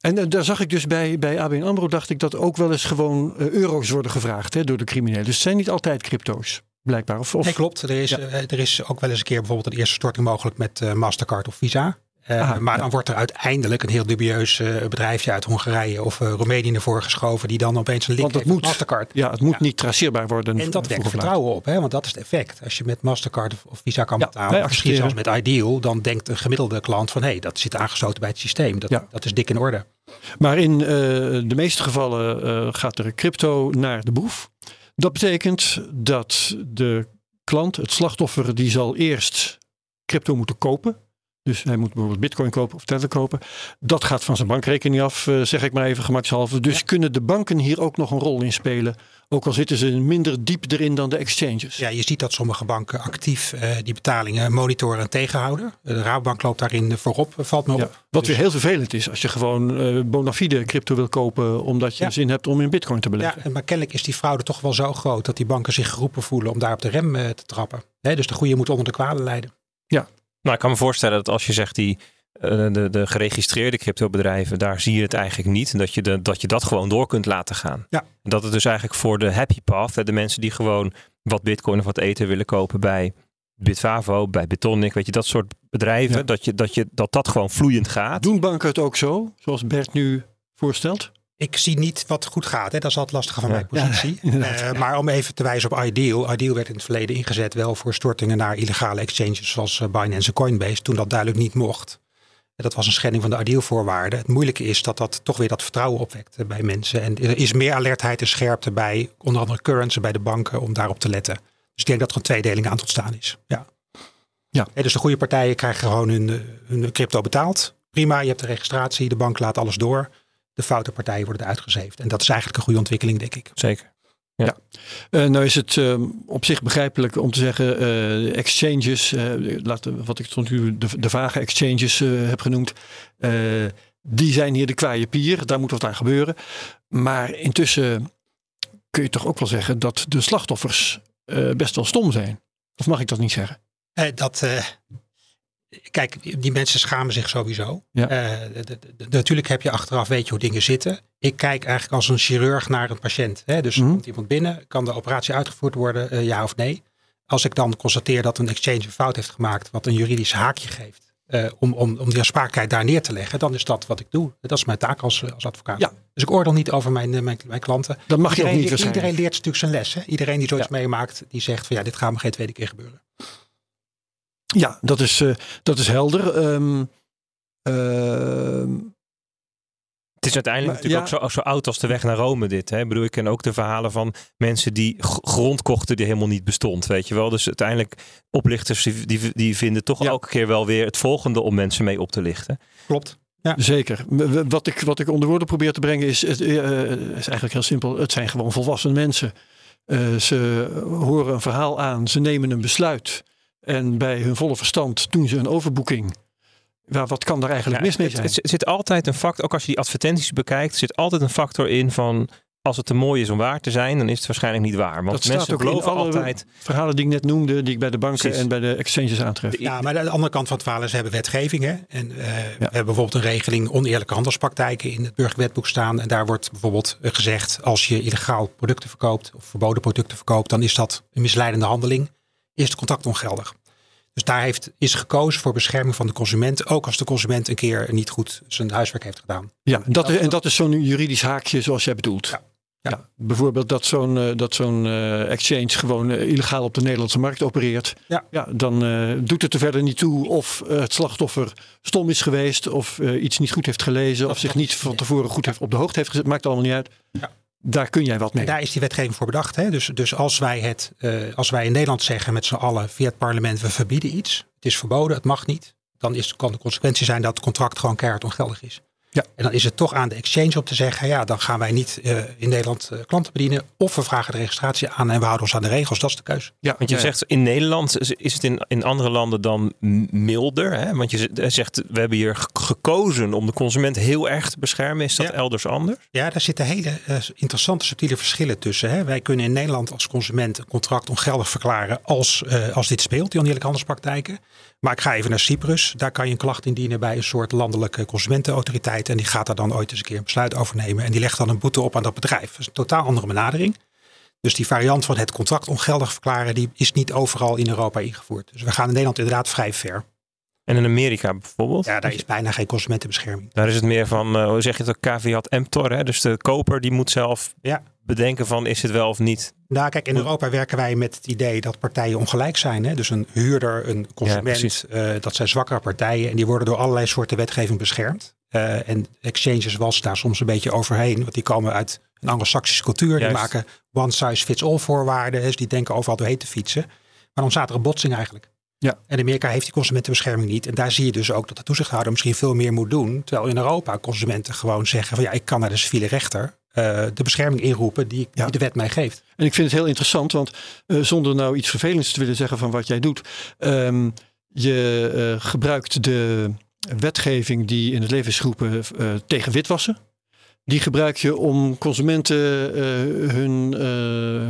En eh, daar zag ik dus bij, bij ABN AMRO, dacht ik dat ook wel eens gewoon eh, euro's worden gevraagd hè, door de criminelen. Dus het zijn niet altijd crypto's, blijkbaar. Of, of, Nee, klopt. Er is, Ja. eh, er is ook wel eens een keer bijvoorbeeld een eerste storting mogelijk met Mastercard of Visa. Eh, maar ja. dan wordt er uiteindelijk een heel dubieus eh, bedrijfje uit Hongarije of eh, Roemenië naar voren geschoven. Die dan opeens een link heeft met. Mastercard. ja, het moet Ja. niet traceerbaar worden. En dat wekt vertrouwen op, hè? want dat is het effect. Als je met Mastercard of- Visa kan Ja, betalen, of misschien zelfs met Ideal, dan denkt een gemiddelde klant van hé, hey, dat zit aangesloten bij het systeem. Dat, Ja. dat is dik in orde. Maar in de meeste gevallen gaat er crypto naar de boef. Dat betekent dat de klant, het slachtoffer, die zal eerst crypto moeten kopen. Dus hij moet bijvoorbeeld bitcoin kopen of tether kopen. Dat gaat van zijn bankrekening af, eh, zeg ik maar even gemakshalve. Dus kunnen de banken hier ook nog een rol in spelen. Ook al zitten ze minder diep erin dan de exchanges. Ja, je ziet dat sommige banken actief eh, die betalingen monitoren en tegenhouden. De Rabobank loopt daarin voorop, eh, valt me op. Ja, wat Dus- weer heel vervelend is als je gewoon eh bona fide crypto wil kopen omdat je Ja. zin hebt om in bitcoin te beleggen. Ja, maar kennelijk is die fraude toch wel zo groot dat die banken zich geroepen voelen om daar op de rem te trappen. Dus de goede moet onder de kwade leiden. Nou, ik kan me voorstellen dat als je zegt die eh, de, de geregistreerde cryptobedrijven, daar zie je het eigenlijk niet. Dat je, de, dat je dat gewoon door kunt laten gaan. Ja. Dat het dus eigenlijk voor de happy path, de mensen die gewoon wat bitcoin of wat eten willen kopen bij Bitfavo, bij Bitonic, weet je, dat soort bedrijven, Ja. dat, je, dat, je, dat dat gewoon vloeiend gaat. Doen banken het ook zo, zoals Bert nu voorstelt? Ik zie niet wat goed gaat. Hè. Dat is altijd lastig van Ja. mijn positie. Eh, maar om even te wijzen op Ideal. Ideal werd in het verleden ingezet wel voor stortingen naar illegale exchanges zoals eh, Binance en Coinbase. Toen dat duidelijk niet mocht. En Dat was een schending van de Ideal voorwaarden. Het moeilijke is dat dat toch weer dat vertrouwen opwekt bij mensen. En er is meer alertheid en scherpte bij onder andere currency bij de banken om daarop te letten. Dus ik denk dat er een tweedeling aan te ontstaan is. Ja. Ja. Dus de goede partijen krijgen gewoon hun, eh, hun crypto betaald. Prima, je hebt de registratie, de bank laat alles door. De foute partijen worden uitgezeefd. En dat is eigenlijk een goede ontwikkeling, denk ik. Zeker. Eh, nou is het eh, op zich begrijpelijk om te zeggen, eh, exchanges, eh, laten, wat ik tot nu de, de vage exchanges eh, heb genoemd, eh, die zijn hier de kwaaie pier, daar moet wat aan gebeuren. Maar intussen kun je toch ook wel zeggen dat de slachtoffers eh, best wel stom zijn. Of mag ik dat niet zeggen? Dat, eh, Kijk, die mensen schamen zich sowieso. Ja. Eh, natuurlijk heb je achteraf, weet je hoe dingen zitten. Ik kijk eigenlijk als een chirurg naar een patiënt. Hè? Dus Mhm. komt iemand binnen, kan de operatie uitgevoerd worden, eh, ja of nee? Als ik dan constateer dat een exchange een fout heeft gemaakt, wat een juridisch haakje geeft, eh, om, om, om die aansprakelijkheid daar neer te leggen, dan is dat wat ik doe. Dat is mijn taak als, als advocaat. Ja. Dus ik oordeel niet over mijn, mijn, mijn klanten. Dat mag je ook iedereen, niet iedereen leert natuurlijk zijn les. Hè? Iedereen die zoiets meemaakt, die zegt van ja, dit gaat me geen tweede keer gebeuren. Ja, dat is, eh, dat is helder. Ehm, ehm, Het is uiteindelijk Maar, natuurlijk ja. ook zo, zo oud als de weg naar Rome dit. Hè? Ik bedoel, ik ken ook de verhalen van mensen die grond kochten die helemaal niet bestond. Weet je wel? Dus uiteindelijk oplichters die, die, die vinden toch Ja. elke keer wel weer het volgende om mensen mee op te lichten. Klopt. Zeker. W- w- Wat ik, wat ik onder woorden probeer te brengen is, het eh, is eigenlijk heel simpel. Het zijn gewoon volwassen mensen. Eh, ze horen een verhaal aan, ze nemen een besluit. En bij hun volle verstand doen ze een overboeking. Ja, wat kan daar eigenlijk Ja, mis mee het, zijn? het, zit altijd een factor, ook als je die advertenties bekijkt, zit altijd een factor in van als het te mooi is om waar te zijn, dan is het waarschijnlijk niet waar. Want dat staat mensen ook in geloven alle altijd. verhalen die ik net noemde, die ik bij de banken Precies. en bij de exchanges aantref. Ja, maar de andere kant van het verhaal is, we hebben wetgeving. Hè? En eh, we hebben bijvoorbeeld een regeling oneerlijke handelspraktijken in het burgerwetboek staan. En daar wordt bijvoorbeeld eh, gezegd, als je illegaal producten verkoopt of verboden producten verkoopt, dan is dat een misleidende handeling. Is het contract ongeldig. Dus daar heeft, is gekozen voor bescherming van de consument. Ook als de consument een keer niet goed zijn huiswerk heeft gedaan. Ja, dat, en dat is zo'n juridisch haakje zoals jij bedoelt. Ja. Ja. bijvoorbeeld dat zo'n eh, dat zo'n eh, exchange gewoon eh, illegaal op de Nederlandse markt opereert. Ja. dan eh, doet het er verder niet toe of het slachtoffer stom is geweest of iets niet goed heeft gelezen of zich niet van tevoren goed heeft op de hoogte heeft gezet. Maakt allemaal niet uit. Ja. Daar kun jij wat mee. En daar is die wetgeving voor bedacht. Hè? Dus, dus als, wij het, eh, als wij in Nederland zeggen met z'n allen via het parlement, we verbieden iets. Het is verboden, het mag niet. Dan is, kan de consequentie zijn dat het contract gewoon keihard ongeldig is. Ja. En dan is het toch aan de exchange om te zeggen, ja, dan gaan wij niet eh, in Nederland eh, klanten bedienen. Of we vragen de registratie aan en we houden ons aan de regels. Dat is de keuze. ja, Want je ja, zegt in Nederland is- het in, in andere landen dan milder. Hè? Want je z- zegt we hebben hier gekozen om de consument heel erg te beschermen. Is dat Ja. elders anders? Ja, daar zitten hele eh, interessante subtiele verschillen tussen. Hè. Wij kunnen in Nederland als consument een contract ongeldig verklaren als, eh, als dit speelt, die oneerlijke handelspraktijken. Maar ik ga even naar Cyprus. Daar kan je een klacht indienen bij een soort landelijke consumentenautoriteit. En die gaat daar dan ooit eens een keer een besluit over nemen. En die legt dan een boete op aan dat bedrijf. Dat is een totaal andere benadering. Dus die variant van het contract ongeldig verklaren, die is niet overal in Europa ingevoerd. Dus we gaan in Nederland inderdaad vrij ver. En in Amerika bijvoorbeeld? Ja, daar is bijna geen consumentenbescherming. Daar is het meer van, eh, hoe zeg je het ook, caveat emptor. Hè? Dus de koper die moet zelf Ja. bedenken van is het wel of niet. Nou, kijk, in Europa werken wij met het idee dat partijen ongelijk zijn. Hè? Dus een huurder, een consument, eh, dat zijn zwakkere partijen. En die worden door allerlei soorten wetgeving beschermd. Eh, en exchanges walsen daar soms een beetje overheen. Want die komen uit een anglo-saxische cultuur. Die maken one size fits all voorwaarden. Dus die denken overal doorheen te fietsen. Maar dan staat er een botsing eigenlijk. Ja. En in Amerika heeft die consumentenbescherming niet. En daar zie je dus ook dat de toezichthouder misschien veel meer moet doen. Terwijl in Europa consumenten gewoon zeggen van ja, ik kan naar de civiele rechter eh, de bescherming inroepen die, Ja. die de wet mij geeft. En ik vind het heel interessant, want eh, zonder nou iets vervelends te willen zeggen van wat jij doet. ehm, je eh, gebruikt de wetgeving die in het leven is geroepen tegen witwassen. Die gebruik je om consumenten hun,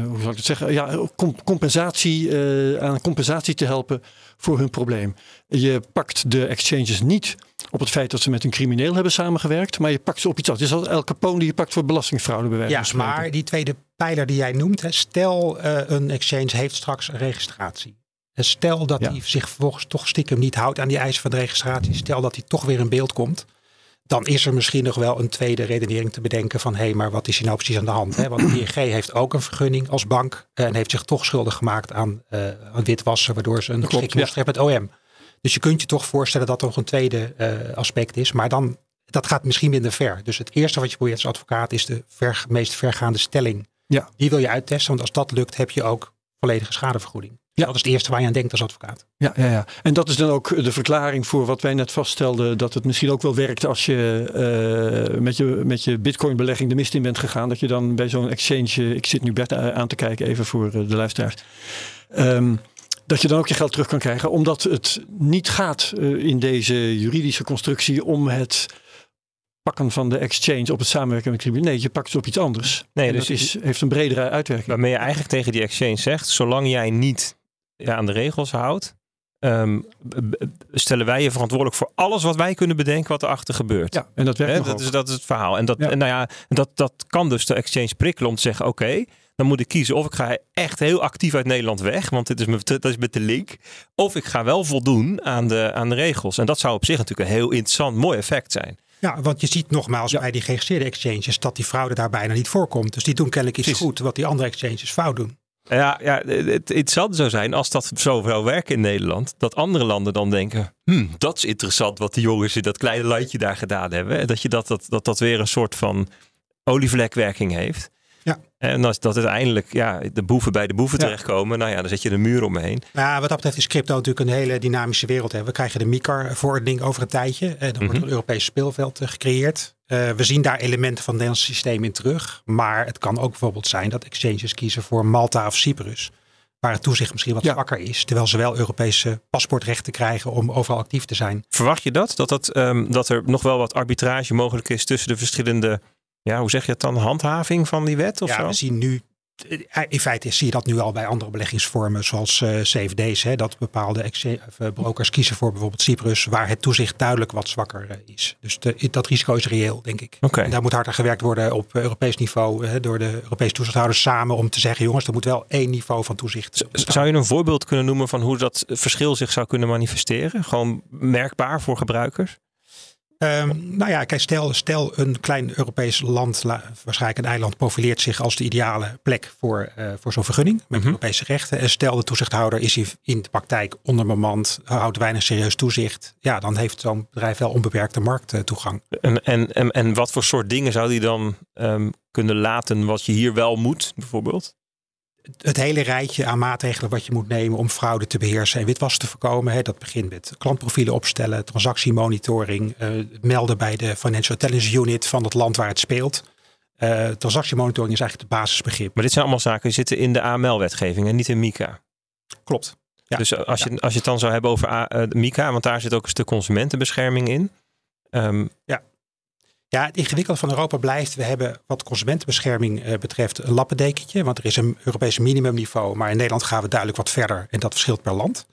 hoe zal ik het zeggen, ja, com- compensatie, aan compensatie te helpen voor hun probleem. Je pakt de exchanges niet op het feit dat ze met een crimineel hebben samengewerkt, maar je pakt ze op iets anders. Het is als El Capone die je pakt voor belastingfraude bij wijze Ja, maar die tweede pijler die jij noemt, hè, stel eh, een exchange heeft straks een registratie. En stel dat Ja. hij zich vervolgens toch stiekem niet houdt aan die eisen van de registratie. Stel dat hij toch weer in beeld komt. Dan is er misschien nog wel een tweede redenering te bedenken van hé, maar wat is hier nou precies aan de hand? Hè? Want ING heeft ook een vergunning als bank eh, en heeft zich toch schuldig gemaakt aan, eh, aan witwassen, waardoor ze een klopt, schikking ja. met OM. Dus je kunt je toch voorstellen dat er nog een tweede eh, aspect is. Maar dan, dat gaat misschien minder ver. Dus het eerste wat je probeert als advocaat is de ver, meest vergaande stelling. Ja. Die wil je uittesten, want als dat lukt heb je ook volledige schadevergoeding. Ja. Dat is het eerste waar je aan denkt als advocaat. Ja, ja, ja. En dat is dan ook de verklaring voor wat wij net vaststelden. Dat het misschien ook wel werkt als je eh, met je, met je bitcoin belegging de mist in bent gegaan. Dat je dan bij zo'n exchange, eh, ik zit nu Bert aan te kijken even voor de luisteraars. Ehm, dat je dan ook je geld terug kan krijgen. Omdat het niet gaat eh, in deze juridische constructie om het pakken van de exchange op het samenwerken met criminelen. Nee, je pakt het op iets anders. Nee, en dus dat is, heeft een bredere uitwerking. Waarmee je eigenlijk tegen die exchange zegt, zolang jij niet ja, aan de regels houdt, ehm, stellen wij je verantwoordelijk voor alles wat wij kunnen bedenken wat erachter gebeurt. Ja, en dat werkt nog dat, ook. is, dat is het verhaal. En dat, Ja. en nou ja, dat, dat kan dus de exchange prikkelen om te zeggen: oké, dan moet ik kiezen of ik ga echt heel actief uit Nederland weg, want dit is met, dat is met de link. Of ik ga wel voldoen aan de, aan de regels. En dat zou op zich natuurlijk een heel interessant, mooi effect zijn. Ja, want je ziet nogmaals Ja. bij die geregistreerde exchanges dat die fraude daar bijna niet voorkomt. Dus die doen kennelijk iets Precies. goed wat die andere exchanges fout doen. Ja, ja, het interessant zou zijn als dat zo zou werken in Nederland. Dat andere landen dan denken: hmm, dat is interessant wat die jongens in dat kleine landje daar gedaan hebben. En dat je dat, dat, dat, dat weer een soort van olievlekwerking heeft. Ja. En als dat uiteindelijk ja, de boeven bij de boeven Ja. terechtkomen, nou ja, dan zet je een muur omheen. Maar ja, wat dat betreft is crypto natuurlijk een hele dynamische wereld. Hè. We krijgen de MICAR-verordening over een tijdje. En dan wordt Mhm. er een Europees speelveld eh, gecreëerd. Eh, we zien daar elementen van het Nederlandse systeem in terug. Maar het kan ook bijvoorbeeld zijn dat exchanges kiezen voor Malta of Cyprus. Waar het toezicht misschien wat Ja. zwakker is. Terwijl ze wel Europese paspoortrechten krijgen om overal actief te zijn. Verwacht je dat? Dat, dat, ehm, dat er nog wel wat arbitrage mogelijk is tussen de verschillende, ja, hoe zeg je het dan, handhaving van die wet of ja, zo? we zien nu. eh, In feite zie je dat nu al bij andere beleggingsvormen zoals eh, CFD's. Hè, dat bepaalde eh, brokers kiezen voor bijvoorbeeld Cyprus. Waar het toezicht duidelijk wat zwakker is. Dus de- dat risico is reëel, denk ik. En daar moet harder gewerkt worden op Europees niveau. Hè, door de Europese toezichthouders samen. Om te zeggen jongens, er moet wel één niveau van toezicht bestaan. Zou je een voorbeeld kunnen noemen van hoe dat verschil zich zou kunnen manifesteren? Gewoon merkbaar voor gebruikers? Ehm, nou ja, kijk, stel, stel een klein Europees land, la- waarschijnlijk een eiland, profileert zich als de ideale plek voor, eh, voor zo'n vergunning met Mhm. Europese rechten. En stel de toezichthouder is in- in de praktijk onderbemand, houdt weinig serieus toezicht. Ja, dan heeft zo'n bedrijf wel onbeperkte markttoegang. En, en, en, en wat voor soort dingen zou die dan ehm, kunnen laten wat je hier wel moet, bijvoorbeeld? Het hele rijtje aan maatregelen wat je moet nemen om fraude te beheersen en witwassen te voorkomen. Hè, dat begint met klantprofielen opstellen, transactiemonitoring, eh, melden bij de Financial Intelligence Unit van het land waar het speelt. Eh, transactiemonitoring is eigenlijk het basisbegrip. Maar dit zijn allemaal zaken die zitten in de AML-wetgeving en niet in MICA. Klopt. Ja. Dus als je, als je het dan zou hebben over A- eh, MICA, want daar zit ook een stuk consumentenbescherming in. Ehm, Ja, het ingewikkelde van Europa blijft. We hebben wat consumentenbescherming eh, betreft een lappendekentje. Want er is een Europees minimumniveau. Maar in Nederland gaan we duidelijk wat verder. En dat verschilt per land.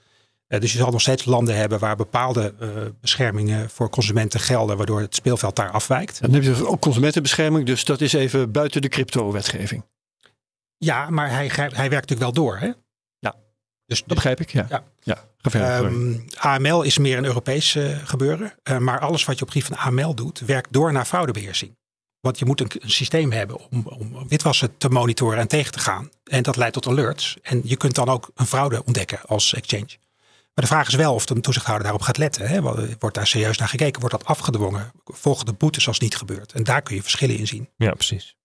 Eh, dus je zal nog steeds landen hebben waar bepaalde eh, beschermingen voor consumenten gelden. Waardoor het speelveld daar afwijkt. Dan heb je ook consumentenbescherming, dus dat is even buiten de crypto-wetgeving. Ja, maar hij, hij werkt natuurlijk wel door. Hè? Dus, Dat begrijp ik, ja. Ja. ja. ga verder, sorry. Ehm, AML is meer een Europees eh, gebeuren. Eh, maar alles wat je op gebied van AML doet, werkt door naar fraudebeheersing. Want je moet een, een systeem hebben om, om witwassen te monitoren en tegen te gaan. En dat leidt tot alerts. En je kunt dan ook een fraude ontdekken als exchange. Maar de vraag is wel of de toezichthouder daarop gaat letten. Hè? Wordt daar serieus naar gekeken? Wordt dat afgedwongen? Volgen de boetes als niet gebeurt? En daar kun je verschillen in zien. ja, precies.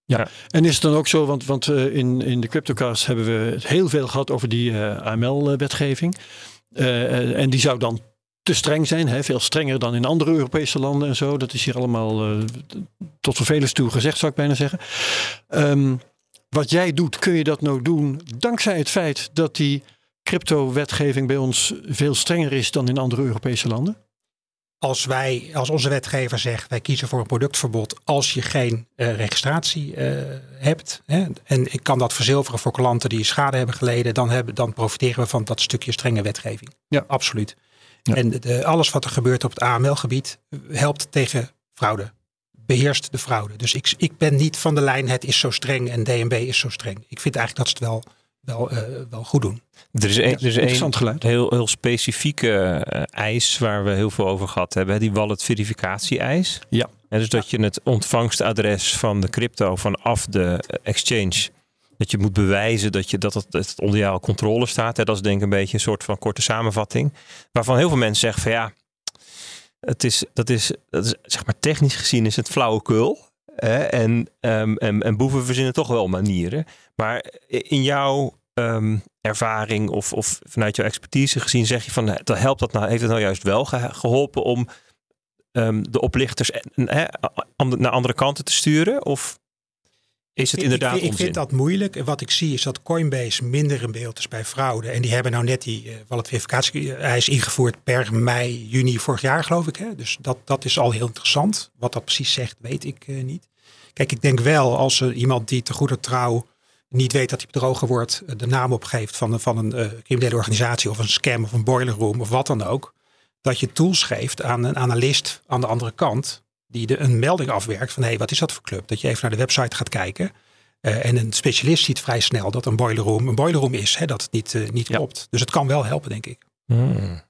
En is het dan ook zo, want, want eh, in, in de CryptoCast hebben we het heel veel gehad over die eh, AML-wetgeving. Eh, en die zou dan te streng zijn, hè? veel strenger dan in andere Europese landen en zo. Dat is hier allemaal tot vervelens toe gezegd, zou ik bijna zeggen. Ehm, wat jij doet, kun je dat nou doen dankzij het feit dat die crypto-wetgeving bij ons veel strenger is dan in andere Europese landen? Als wij, als onze wetgever zegt, wij kiezen voor een productverbod als je geen eh, registratie eh, hebt. Hè, en ik kan dat verzilveren voor klanten die schade hebben geleden, dan, hebben, dan profiteren we van dat stukje strenge wetgeving. Ja. absoluut. Ja. En de, alles wat er gebeurt op het AML-gebied helpt tegen fraude. Beheerst de fraude. Dus ik, ik ben niet van de lijn, het is zo streng en DNB is zo streng. Ik vind eigenlijk dat ze het wel, wel, eh, wel goed doen. Er is, een, er Interessant geluid. heel, heel specifieke eh, eis waar we heel veel over gehad hebben. hè, Die wallet verificatie eis. Ja. En dus dat je het ontvangstadres van de crypto vanaf de eh, exchange. Dat je moet bewijzen dat, je, dat, het, dat het onder jouw controle staat. Hè. Dat is denk ik een beetje een soort van korte samenvatting. Waarvan heel veel mensen zeggen van ja, het is, dat, is, dat is zeg maar technisch gezien is het flauwekul. En, ehm, en, en boeven verzinnen toch wel manieren. Maar in jouw ehm, ervaring of, of vanuit jouw expertise gezien zeg je van eh, helpt dat nou, heeft het nou juist wel ge- geholpen om ehm, de oplichters naar andere kanten te sturen? Of is het Ik- inderdaad ik, vind- ik vind dat moeilijk. En wat ik zie is dat Coinbase minder in beeld is bij fraude. En die hebben nou net die uh, wallet verificatie eis ingevoerd per mei, juni vorig jaar geloof ik. Hè? Dus dat, dat is al heel interessant. Wat dat precies zegt weet ik eh, niet. Kijk, ik denk wel als er iemand die te goede trouw niet weet dat hij bedrogen wordt, eh, de naam opgeeft van, een- van een eh, criminele organisatie of een scam of een boiler room of wat dan ook. Dat je tools geeft aan een analist aan de andere kant die de, een melding afwerkt van hé, hey, wat is dat voor club? Dat je even naar de website gaat kijken. Eh, en een specialist ziet vrij snel dat een boiler room een boiler room is, hè, dat het niet, eh, niet Ja. klopt. Dus het kan wel helpen, denk ik. Hmm.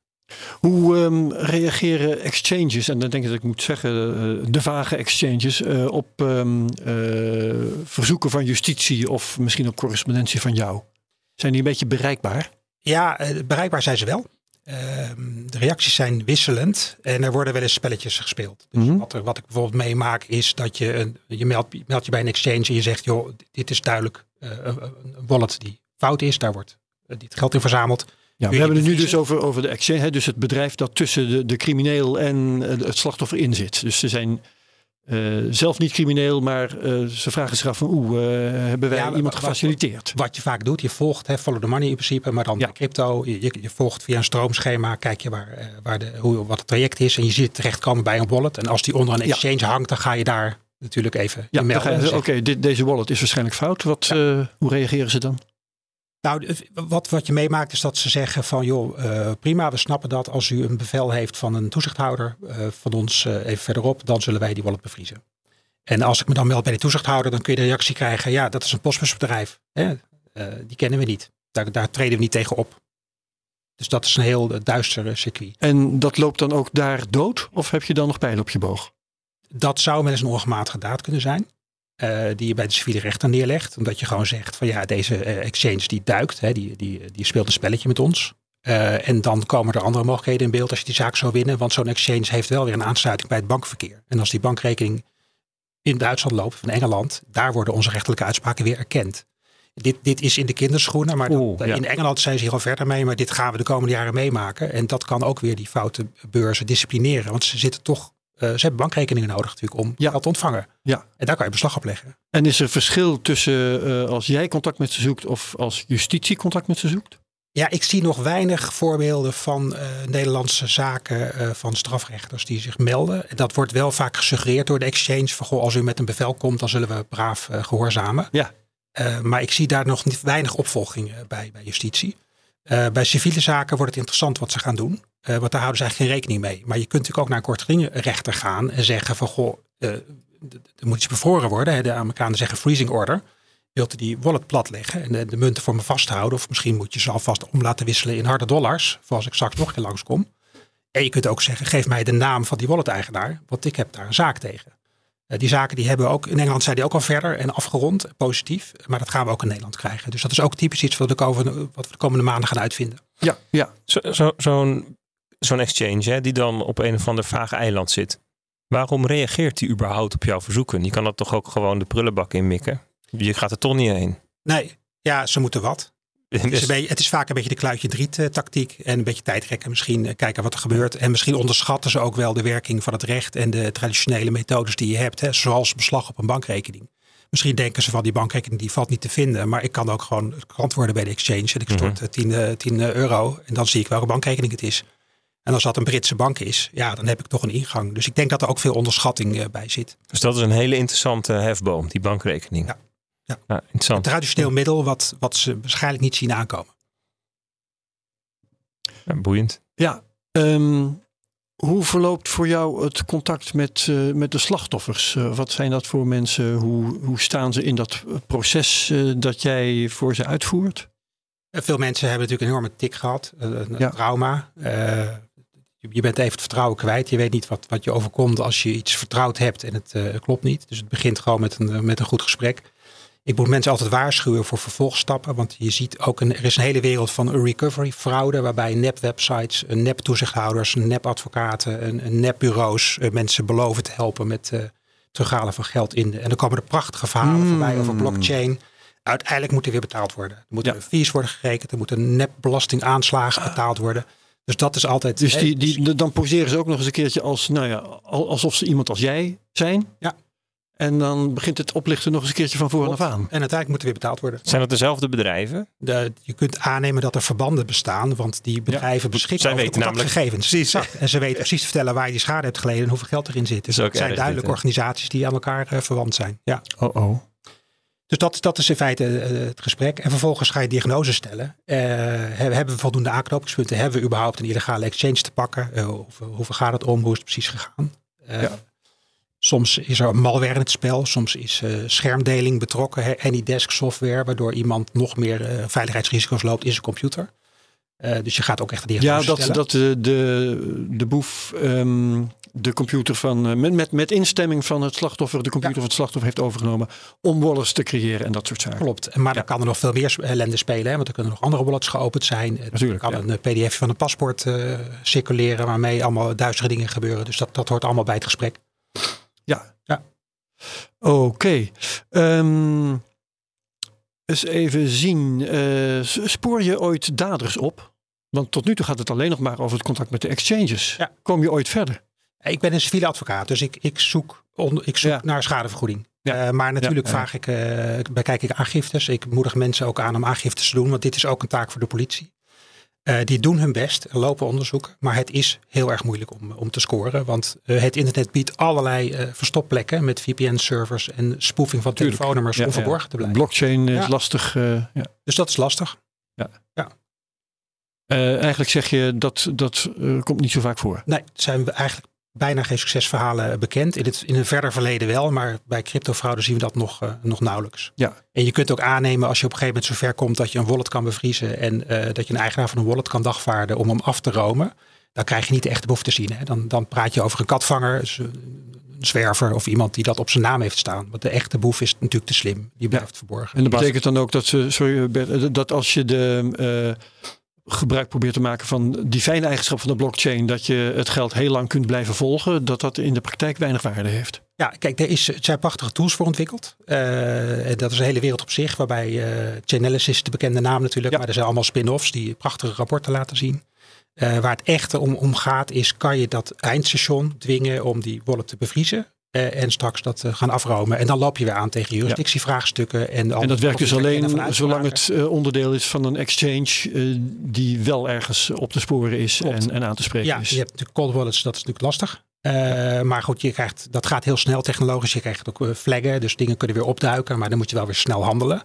Hoe ehm, reageren exchanges, en dan denk ik dat ik moet zeggen, eh, de vage exchanges, eh, op ehm, eh, verzoeken van justitie of misschien op correspondentie van jou? Zijn die een beetje bereikbaar? Ja, bereikbaar zijn ze wel. Ehm, de reacties zijn wisselend en er worden wel eens spelletjes gespeeld. Dus Mhm. wat, er, wat ik bijvoorbeeld meemaak is dat je, een, je meldt, je meldt je bij een exchange en je zegt, joh, dit is duidelijk eh, een, een wallet die fout is. Daar wordt eh, dit geld in verzameld. Ja, we hebben het nu dus over, over de exchange, hè, dus het bedrijf dat tussen de, de crimineel en eh, het slachtoffer in zit. Dus ze zijn eh, zelf niet crimineel, maar eh, ze vragen zich af van oeh, eh, hebben wij Ja, iemand wat- gefaciliteerd? Wat je vaak doet, je volgt hè, follow the money in principe, maar dan Ja. crypto. Je, je, volgt via een stroomschema, kijk je waar, waar de, hoe, wat het traject is en je ziet het terechtkomen bij een wallet. En als die onder een Ja. exchange hangt, dan ga je daar natuurlijk even Ja, oké, deze wallet is waarschijnlijk fout. Wat, hoe reageren ze dan? Nou, wat, wat je meemaakt is dat ze zeggen van joh, eh, prima, we snappen dat. Als u een bevel heeft van een toezichthouder eh, van ons eh, even verderop, dan zullen wij die wallet bevriezen. En als ik me dan meld bij de toezichthouder, dan kun je de reactie krijgen, ja, dat is een postbusbedrijf. Hè? Die kennen we niet. Daar, daar treden we niet tegen op. Dus dat is een heel duister circuit. En dat loopt dan ook daar dood? Of heb je dan nog pijlen op je boog? Dat zou wel eens een ongematige daad kunnen zijn. Eh, die je bij de civiele rechter neerlegt. Omdat je gewoon zegt van ja, deze eh, exchange die duikt. Hè, die, die, die speelt een spelletje met ons. Eh, en dan komen er andere mogelijkheden in beeld als je die zaak zou winnen. Want zo'n exchange heeft wel weer een aansluiting bij het bankverkeer. En als die bankrekening in Duitsland loopt, van Engeland, daar worden onze rechtelijke uitspraken weer erkend. Dit, dit is in de kinderschoenen, maar dat- Oeh, ja. in Engeland zijn ze hier al verder mee. Maar dit gaan we de komende jaren meemaken. En dat kan ook weer die foute beurzen disciplineren. Want ze zitten toch, eh, ze hebben bankrekeningen nodig natuurlijk om Ja. geld te ontvangen. Ja. En daar kan je beslag op leggen. En is er verschil tussen eh, als jij contact met ze zoekt of als justitie contact met ze zoekt? Ja, ik zie nog weinig voorbeelden van eh, Nederlandse zaken van strafrechters die zich melden. En dat wordt wel vaak gesuggereerd door de exchange. Van goh, als u met een bevel komt, dan zullen we braaf eh, gehoorzamen. Ja. Maar ik zie daar nog niet weinig opvolging bij, bij justitie. Bij civiele zaken wordt het interessant wat ze gaan doen. Eh, want daar houden ze eigenlijk geen rekening mee. Maar je kunt natuurlijk ook naar een kortgedingrechter gaan en zeggen van goh, eh, er moet iets bevroren worden. Hè. De Amerikanen zeggen freezing order. Wilt u die wallet platleggen en de, de munten voor me vasthouden? Of misschien moet je ze alvast om laten wisselen in harde dollars. Voor als ik straks nog een keer langskom. En je kunt ook zeggen, geef mij de naam van die wallet-eigenaar. Want ik heb daar een zaak tegen. Eh, die zaken die hebben we ook, in Engeland zijn die ook al verder en afgerond, positief. Maar dat gaan we ook in Nederland krijgen. Dus dat is ook typisch iets wat we de komende, wat we de komende maanden gaan uitvinden. Ja, ja. Zo- zo- Zo'n exchange hè, die dan op een of ander vage eiland zit. Waarom reageert die überhaupt op jouw verzoeken? Je kan dat toch ook gewoon de prullenbak inmikken? Je gaat er toch niet heen. Nee, ja, ze moeten wat. Het is, beetje, het is vaak een beetje de kluitje driet eh, tactiek. En een beetje tijdrekken misschien. eh, Kijken wat er gebeurt. En misschien onderschatten ze ook wel de werking van het recht. En de traditionele methodes die je hebt. Hè, zoals beslag op een bankrekening. Misschien denken ze van die bankrekening die valt niet te vinden. Maar ik kan ook gewoon klant worden bij de exchange. En ik stort eh, 10, eh, 10 euro. En dan zie ik welke bankrekening het is. En als dat een Britse bank is. Ja, dan heb ik toch een ingang. Dus ik denk dat er ook veel onderschatting eh, bij zit. Dus dat is een hele interessante hefboom, die bankrekening. Ja. Ja. Ja, Een interessant. traditioneel middel wat, wat ze waarschijnlijk niet zien aankomen. Ja, boeiend. ja. Ehm, hoe verloopt voor jou het contact met, eh, met de slachtoffers? Eh, wat zijn dat voor mensen? Hoe, hoe staan ze in dat proces eh, dat jij voor ze uitvoert? Veel mensen hebben natuurlijk een enorme tik gehad, eh, een Ja. trauma. Eh, je- bent even het vertrouwen kwijt. Je weet niet wat, wat je overkomt als je iets vertrouwd hebt en het eh, klopt niet. Dus het begint gewoon met een, eh, met een goed gesprek. Ik moet mensen altijd waarschuwen voor vervolgstappen. Want je ziet ook, een, er is een hele wereld van recovery fraude. Waarbij nep websites, nep toezichthouders, nep advocaten, een, een nep bureaus eh, mensen beloven te helpen met eh terughalen van geld in. De, en dan komen er prachtige verhalen Mm. voorbij over blockchain. Uiteindelijk moet er weer betaald worden. Er moeten Ja. fees worden gerekend. Er moeten nep belastingaanslagen betaald worden. Dus dat is altijd... Dus die, die, dan poseren ze ook nog eens een keertje als, nou ja, al- alsof ze iemand als jij zijn. Ja. En dan begint het oplichten nog eens een keertje van voren af aan. En uiteindelijk moet er weer betaald worden. Zijn dat dezelfde bedrijven? De, je kunt aannemen dat er verbanden bestaan, want die bedrijven beschikken Zij over de weten namelijk- contactgegevens. Precies. En ze weten precies te vertellen waar je die schade hebt geleden en hoeveel geld erin zit. Dus zijn hè? organisaties die aan elkaar eh, verwant zijn. Ja. Oh oh. Dus dat, dat is in feite eh, het gesprek. En vervolgens ga je diagnose stellen. Eh, hebben, we voldoende aanknopingspunten? Hebben we überhaupt een illegale exchange te pakken? Uh, of, hoeveel gaat het om? Hoe is het precies gegaan? Ja. Soms is er malware in het spel. Soms is schermdeling betrokken. Anydesk software, waardoor iemand nog meer veiligheidsrisico's loopt in zijn computer. dus je gaat ook echt een diagnose Ja, dat, dat de, de, de boef ehm, de computer van, eh, met, met, instemming van het slachtoffer, de computer van het slachtoffer heeft overgenomen om wallets te creëren en dat soort zaken. Klopt, maar ja. dan kan er nog veel meer ellende spelen, hè? want er kunnen nog andere wallets geopend zijn. Natuurlijk. Er kan een eh, pdf van een paspoort uh, circuleren waarmee allemaal duizenden dingen gebeuren. Dus dat, dat hoort allemaal bij het gesprek. Ja. ja. Oké. Okay. Um, ehm, eens even zien. Uh, spoor je ooit daders op? Want tot nu toe gaat het alleen nog maar over het contact met de exchanges. Ja. Kom je ooit verder? Ik ben een civiele advocaat, dus ik, ik zoek, ik zoek naar schadevergoeding. Uh, maar natuurlijk vraag ik, uh, bekijk ik aangiftes. Ik moedig mensen ook aan om aangiftes te doen, want dit is ook een taak voor de politie. Uh, die doen hun best, lopen onderzoek, maar het is heel erg moeilijk om, om te scoren. Want het internet biedt allerlei verstopplekken met VPN-servers en spoofing van Tuurlijk. telefoonnummers om verborgen te blijven. Blockchain is lastig. Dus dat is lastig. Ja. ja. eigenlijk zeg je dat dat komt niet zo vaak voor. Nee, zijn we eigenlijk bijna geen succesverhalen bekend. In, het, in een verder verleden wel, maar bij cryptofraude zien we dat nog, uh, nog nauwelijks. Ja. En je kunt ook aannemen als je op een gegeven moment zover komt dat je een wallet kan bevriezen en uh, dat je een eigenaar van een wallet kan dagvaarden om hem af te romen. Dan krijg je niet de echte boef te zien. Hè? Dan, dan praat je over een katvanger, dus, eh, een zwerver of iemand die dat op zijn naam heeft staan. Want de echte boef is natuurlijk te slim. Die blijft verborgen. En dat betekent dan ook dat, ze, sorry, dat als je de gebruik probeert te maken van die fijne eigenschap van de blockchain, dat je het geld heel lang kunt blijven volgen, dat dat in de praktijk weinig waarde heeft. Ja, kijk, er, is, zijn prachtige tools voor ontwikkeld. Uh, dat is een hele wereld op zich, waarbij uh, Chainalysis, de bekende naam natuurlijk, maar er zijn allemaal spin-offs die prachtige rapporten laten zien. Uh, waar het echt om, om gaat is, kan je dat eindstation dwingen om die wallet te bevriezen? Uh, en straks dat uh, gaan afromen. En dan loop je weer aan tegen jurisdictievraagstukken. En, en dat werkt dus alleen zolang het uh, onderdeel is van een exchange die wel ergens op te sporen is en, en, aan te spreken ja, is. je hebt natuurlijk cold wallets, dat is natuurlijk lastig. maar goed, je krijgt, dat gaat heel snel technologisch. Je krijgt ook flaggen, dus dingen kunnen weer opduiken. Maar dan moet je wel weer snel handelen.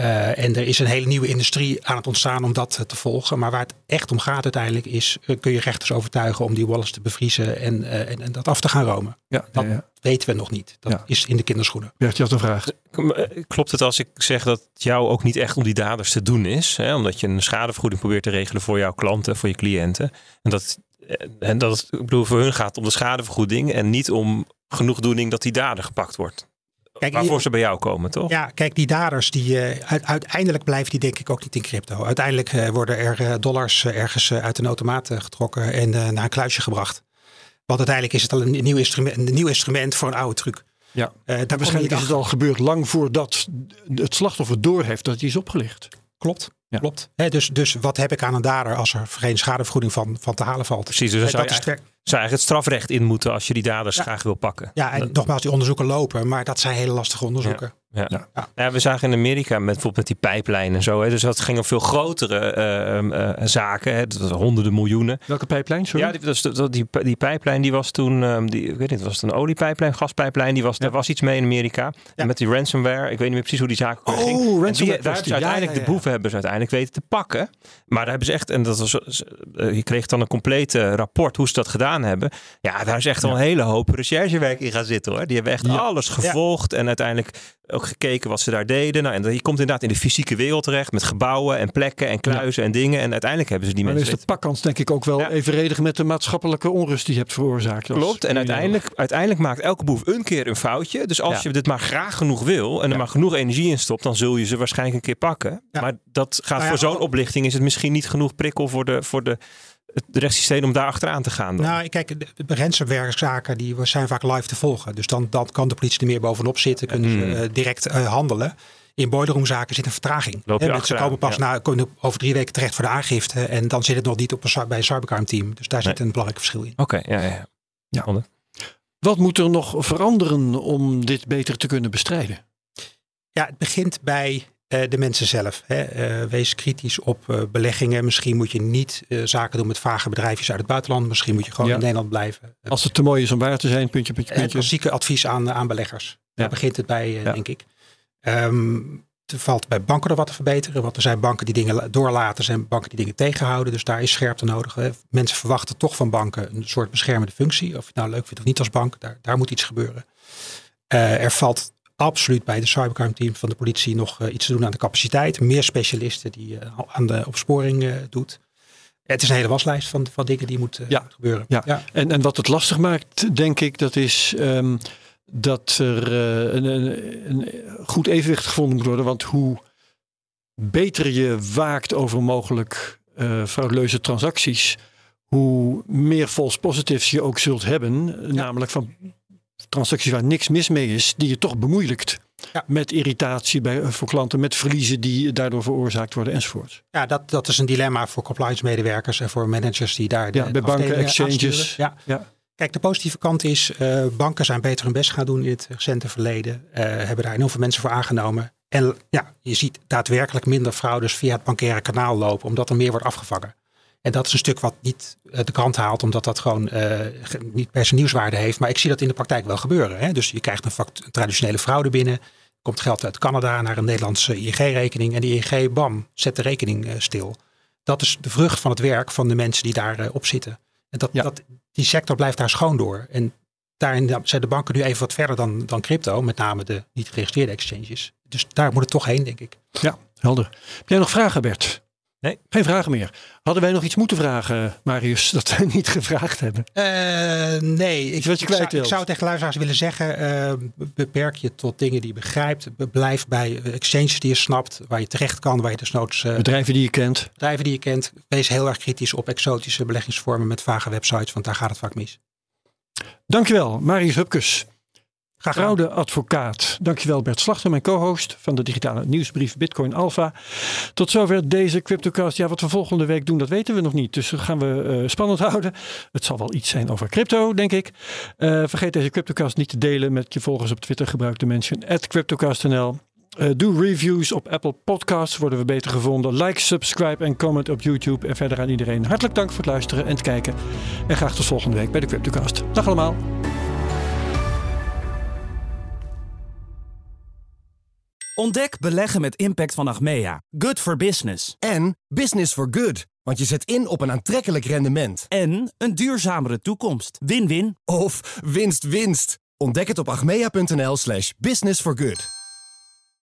Uh, en er is een hele nieuwe industrie aan het ontstaan om dat te volgen. Maar waar het echt om gaat uiteindelijk is, uh, kun je rechters overtuigen om die wallets te bevriezen en, uh, en, en, dat af te gaan romen. Ja, dat ja, ja. weten we nog niet. Dat is in de kinderschoenen. Bert, je had een vraag. Klopt het als ik zeg dat jou ook niet echt om die daders te doen is? Hè? Omdat je een schadevergoeding probeert te regelen voor jouw klanten, voor je cliënten. En dat, en dat het ik bedoel, voor hun gaat om de schadevergoeding en niet om genoegdoening dat die dader gepakt wordt. Kijk, Waarvoor ze bij jou komen, toch? Ja, kijk, die daders, die, uh, uiteindelijk blijven die denk ik ook niet in crypto. Uiteindelijk uh, worden er uh, dollars ergens uit een automaat getrokken en naar een kluisje gebracht. Want uiteindelijk is het al een nieuw instrument, een nieuw instrument voor een oude truc. Ja, daar waarschijnlijk is het al gebeurd lang voordat het slachtoffer doorheeft dat hij is opgelicht. Klopt. Ja. Klopt. He, dus, dus wat heb ik aan een dader als er geen schadevergoeding van, van te halen valt? Precies, dus dat is zou eigenlijk het strafrecht in moeten als je die daders graag wil pakken. Ja, en nogmaals, die onderzoeken lopen, maar dat zijn hele lastige onderzoeken. Ja. Ja. we zagen in Amerika met bijvoorbeeld met die pijplijn en zo. Hè, dus dat ging om veel grotere uh, uh, zaken. Hè, dat was honderden miljoenen. Welke pijplijn? Sorry? Ja, die, dat, die, die pijplijn die was toen, um, die, ik weet niet, was het een oliepijplijn, gaspijplijn? Die was, ja. Daar was iets mee in Amerika. En met die ransomware, ik weet niet meer precies hoe die zaken oh, ging. ransomware. daar hebben ze uiteindelijk de boeven hebben ze uiteindelijk weten te pakken. Maar daar hebben ze echt, en dat was, je kreeg dan een complete rapport hoe ze dat gedaan hebben. Ja, daar is echt al een hele hoop recherchewerk in gaan zitten hoor. Die hebben echt alles gevolgd en uiteindelijk ook gekeken wat ze daar deden. Nou, en je komt inderdaad in de fysieke wereld terecht met gebouwen en plekken en kluizen en dingen. En uiteindelijk hebben ze die maar mensen. is de pakkans denk ik ook wel evenredig met de maatschappelijke onrust die je hebt veroorzaakt. Klopt. En uiteindelijk, uiteindelijk maakt elke boef een keer een foutje. Dus als je dit maar graag genoeg wil en er maar genoeg energie in stopt, dan zul je ze waarschijnlijk een keer pakken. Maar dat gaat nou voor zo'n oplichting is het misschien niet genoeg prikkel voor de, voor de het rechtssysteem om daar achteraan te gaan? Dan? Nou, kijk, de ransomware-zaken die zijn vaak live te volgen. Dus dan, dan kan de politie er meer bovenop zitten, kunnen ze uh, direct uh, handelen. In boilerroomzaken zit een vertraging. Loop je Mensen komen pas na, komen over drie weken terecht voor de aangifte. En dan zit het nog niet op een, bij een cybercrime team. Dus daar nee. zit een belangrijk verschil in. Oké, okay, ja, ja. ja. ja. Wat moet er nog veranderen om dit beter te kunnen bestrijden? Ja, het begint bij de mensen zelf. Hè. Uh, wees kritisch op uh, beleggingen. Misschien moet je niet zaken doen met vage bedrijfjes uit het buitenland. Misschien moet je gewoon ja. in Nederland blijven. Als het te mooi is om waar te zijn, puntje, puntje, puntje. Klassieke advies aan, aan beleggers. Ja. Daar begint het bij, denk ik. Ehm, er valt bij banken er wat te verbeteren. Want er zijn banken die dingen doorlaten, er zijn banken die dingen tegenhouden. Dus daar is scherpte nodig. Hè. Mensen verwachten toch van banken een soort beschermende functie. Of je het nou leuk vindt of niet als bank, daar, daar moet iets gebeuren. Uh, er valt absoluut bij de cybercrime team van de politie nog uh, iets te doen aan de capaciteit. Meer specialisten die uh, aan de opsporing doet. Het is een hele waslijst van, van dingen die moeten ja. gebeuren. Ja. ja. En, en wat het lastig maakt, denk ik, dat is um, dat er een, een, een, goed evenwicht gevonden moet worden. Want hoe beter je waakt over mogelijk frauduleuze transacties, hoe meer false positives je ook zult hebben. Ja. Namelijk van transacties waar niks mis mee is, die je toch bemoeilijkt. Ja. Met irritatie bij, voor klanten, met verliezen die daardoor veroorzaakt worden enzovoort. Ja, dat, dat is een dilemma voor compliance medewerkers en voor managers die daar. Ja, bij banken, exchanges. Ja. ja. Kijk, de positieve kant is, uh, banken zijn beter hun best gaan doen in het recente verleden. Uh, hebben daar enorm veel mensen voor aangenomen. En ja, je ziet daadwerkelijk minder fraudes via het bankaire kanaal lopen, omdat er meer wordt afgevangen. En dat is een stuk wat niet de krant haalt, omdat dat gewoon uh, niet per se nieuwswaarde heeft. Maar ik zie dat in de praktijk wel gebeuren. Hè? Dus je krijgt een, een traditionele fraude binnen. Komt geld uit Canada naar een Nederlandse ING-rekening. En die ING, bam, zet de rekening uh, stil. Dat is de vrucht van het werk van de mensen die daarop op zitten. En dat, Ja. dat, die sector blijft daar schoon door. En daarin zijn de banken nu even wat verder dan, dan crypto. Met name de niet geregistreerde exchanges. Dus daar moet het toch heen, denk ik. Ja, helder. Heb jij nog vragen, Bert? Nee. Geen vragen meer. Hadden wij nog iets moeten vragen, Marius, dat wij niet gevraagd hebben? Eh, nee, ik, Iets wat je ik, zou, kwijt wilt. ik zou tegen luisteraars willen zeggen, eh, beperk je tot dingen die je begrijpt. Be- Blijf bij eh, exchanges die je snapt, waar je terecht kan, waar je desnoods eh, Bedrijven die je kent. bedrijven die je kent. Wees heel erg kritisch op exotische beleggingsvormen met vage websites, want daar gaat het vaak mis. Dankjewel, Marius Hupkes. Graag. Fraudeadvocaat. Dankjewel Bert Slachter, mijn co-host van de digitale nieuwsbrief Bitcoin Alpha. Tot zover deze CryptoCast. Ja, wat we volgende week doen, dat weten we nog niet. Dus dat gaan we eh, spannend houden. Het zal wel iets zijn over crypto, denk ik. Eh, vergeet deze CryptoCast niet te delen met je volgers op Twitter. Gebruik de mention CryptoCastNL. Eh, doe reviews op Apple Podcasts, worden we beter gevonden. Like, subscribe en comment op YouTube. En verder aan iedereen hartelijk dank voor het luisteren en het kijken. En graag tot volgende week bij de CryptoCast. Dag allemaal. Ontdek beleggen met impact van Achmea. Good for business. En business for good. Want je zet in op een aantrekkelijk rendement. En een duurzamere toekomst. Win-win. Of winst, winst. Ontdek het op achmea.nl slash business for good.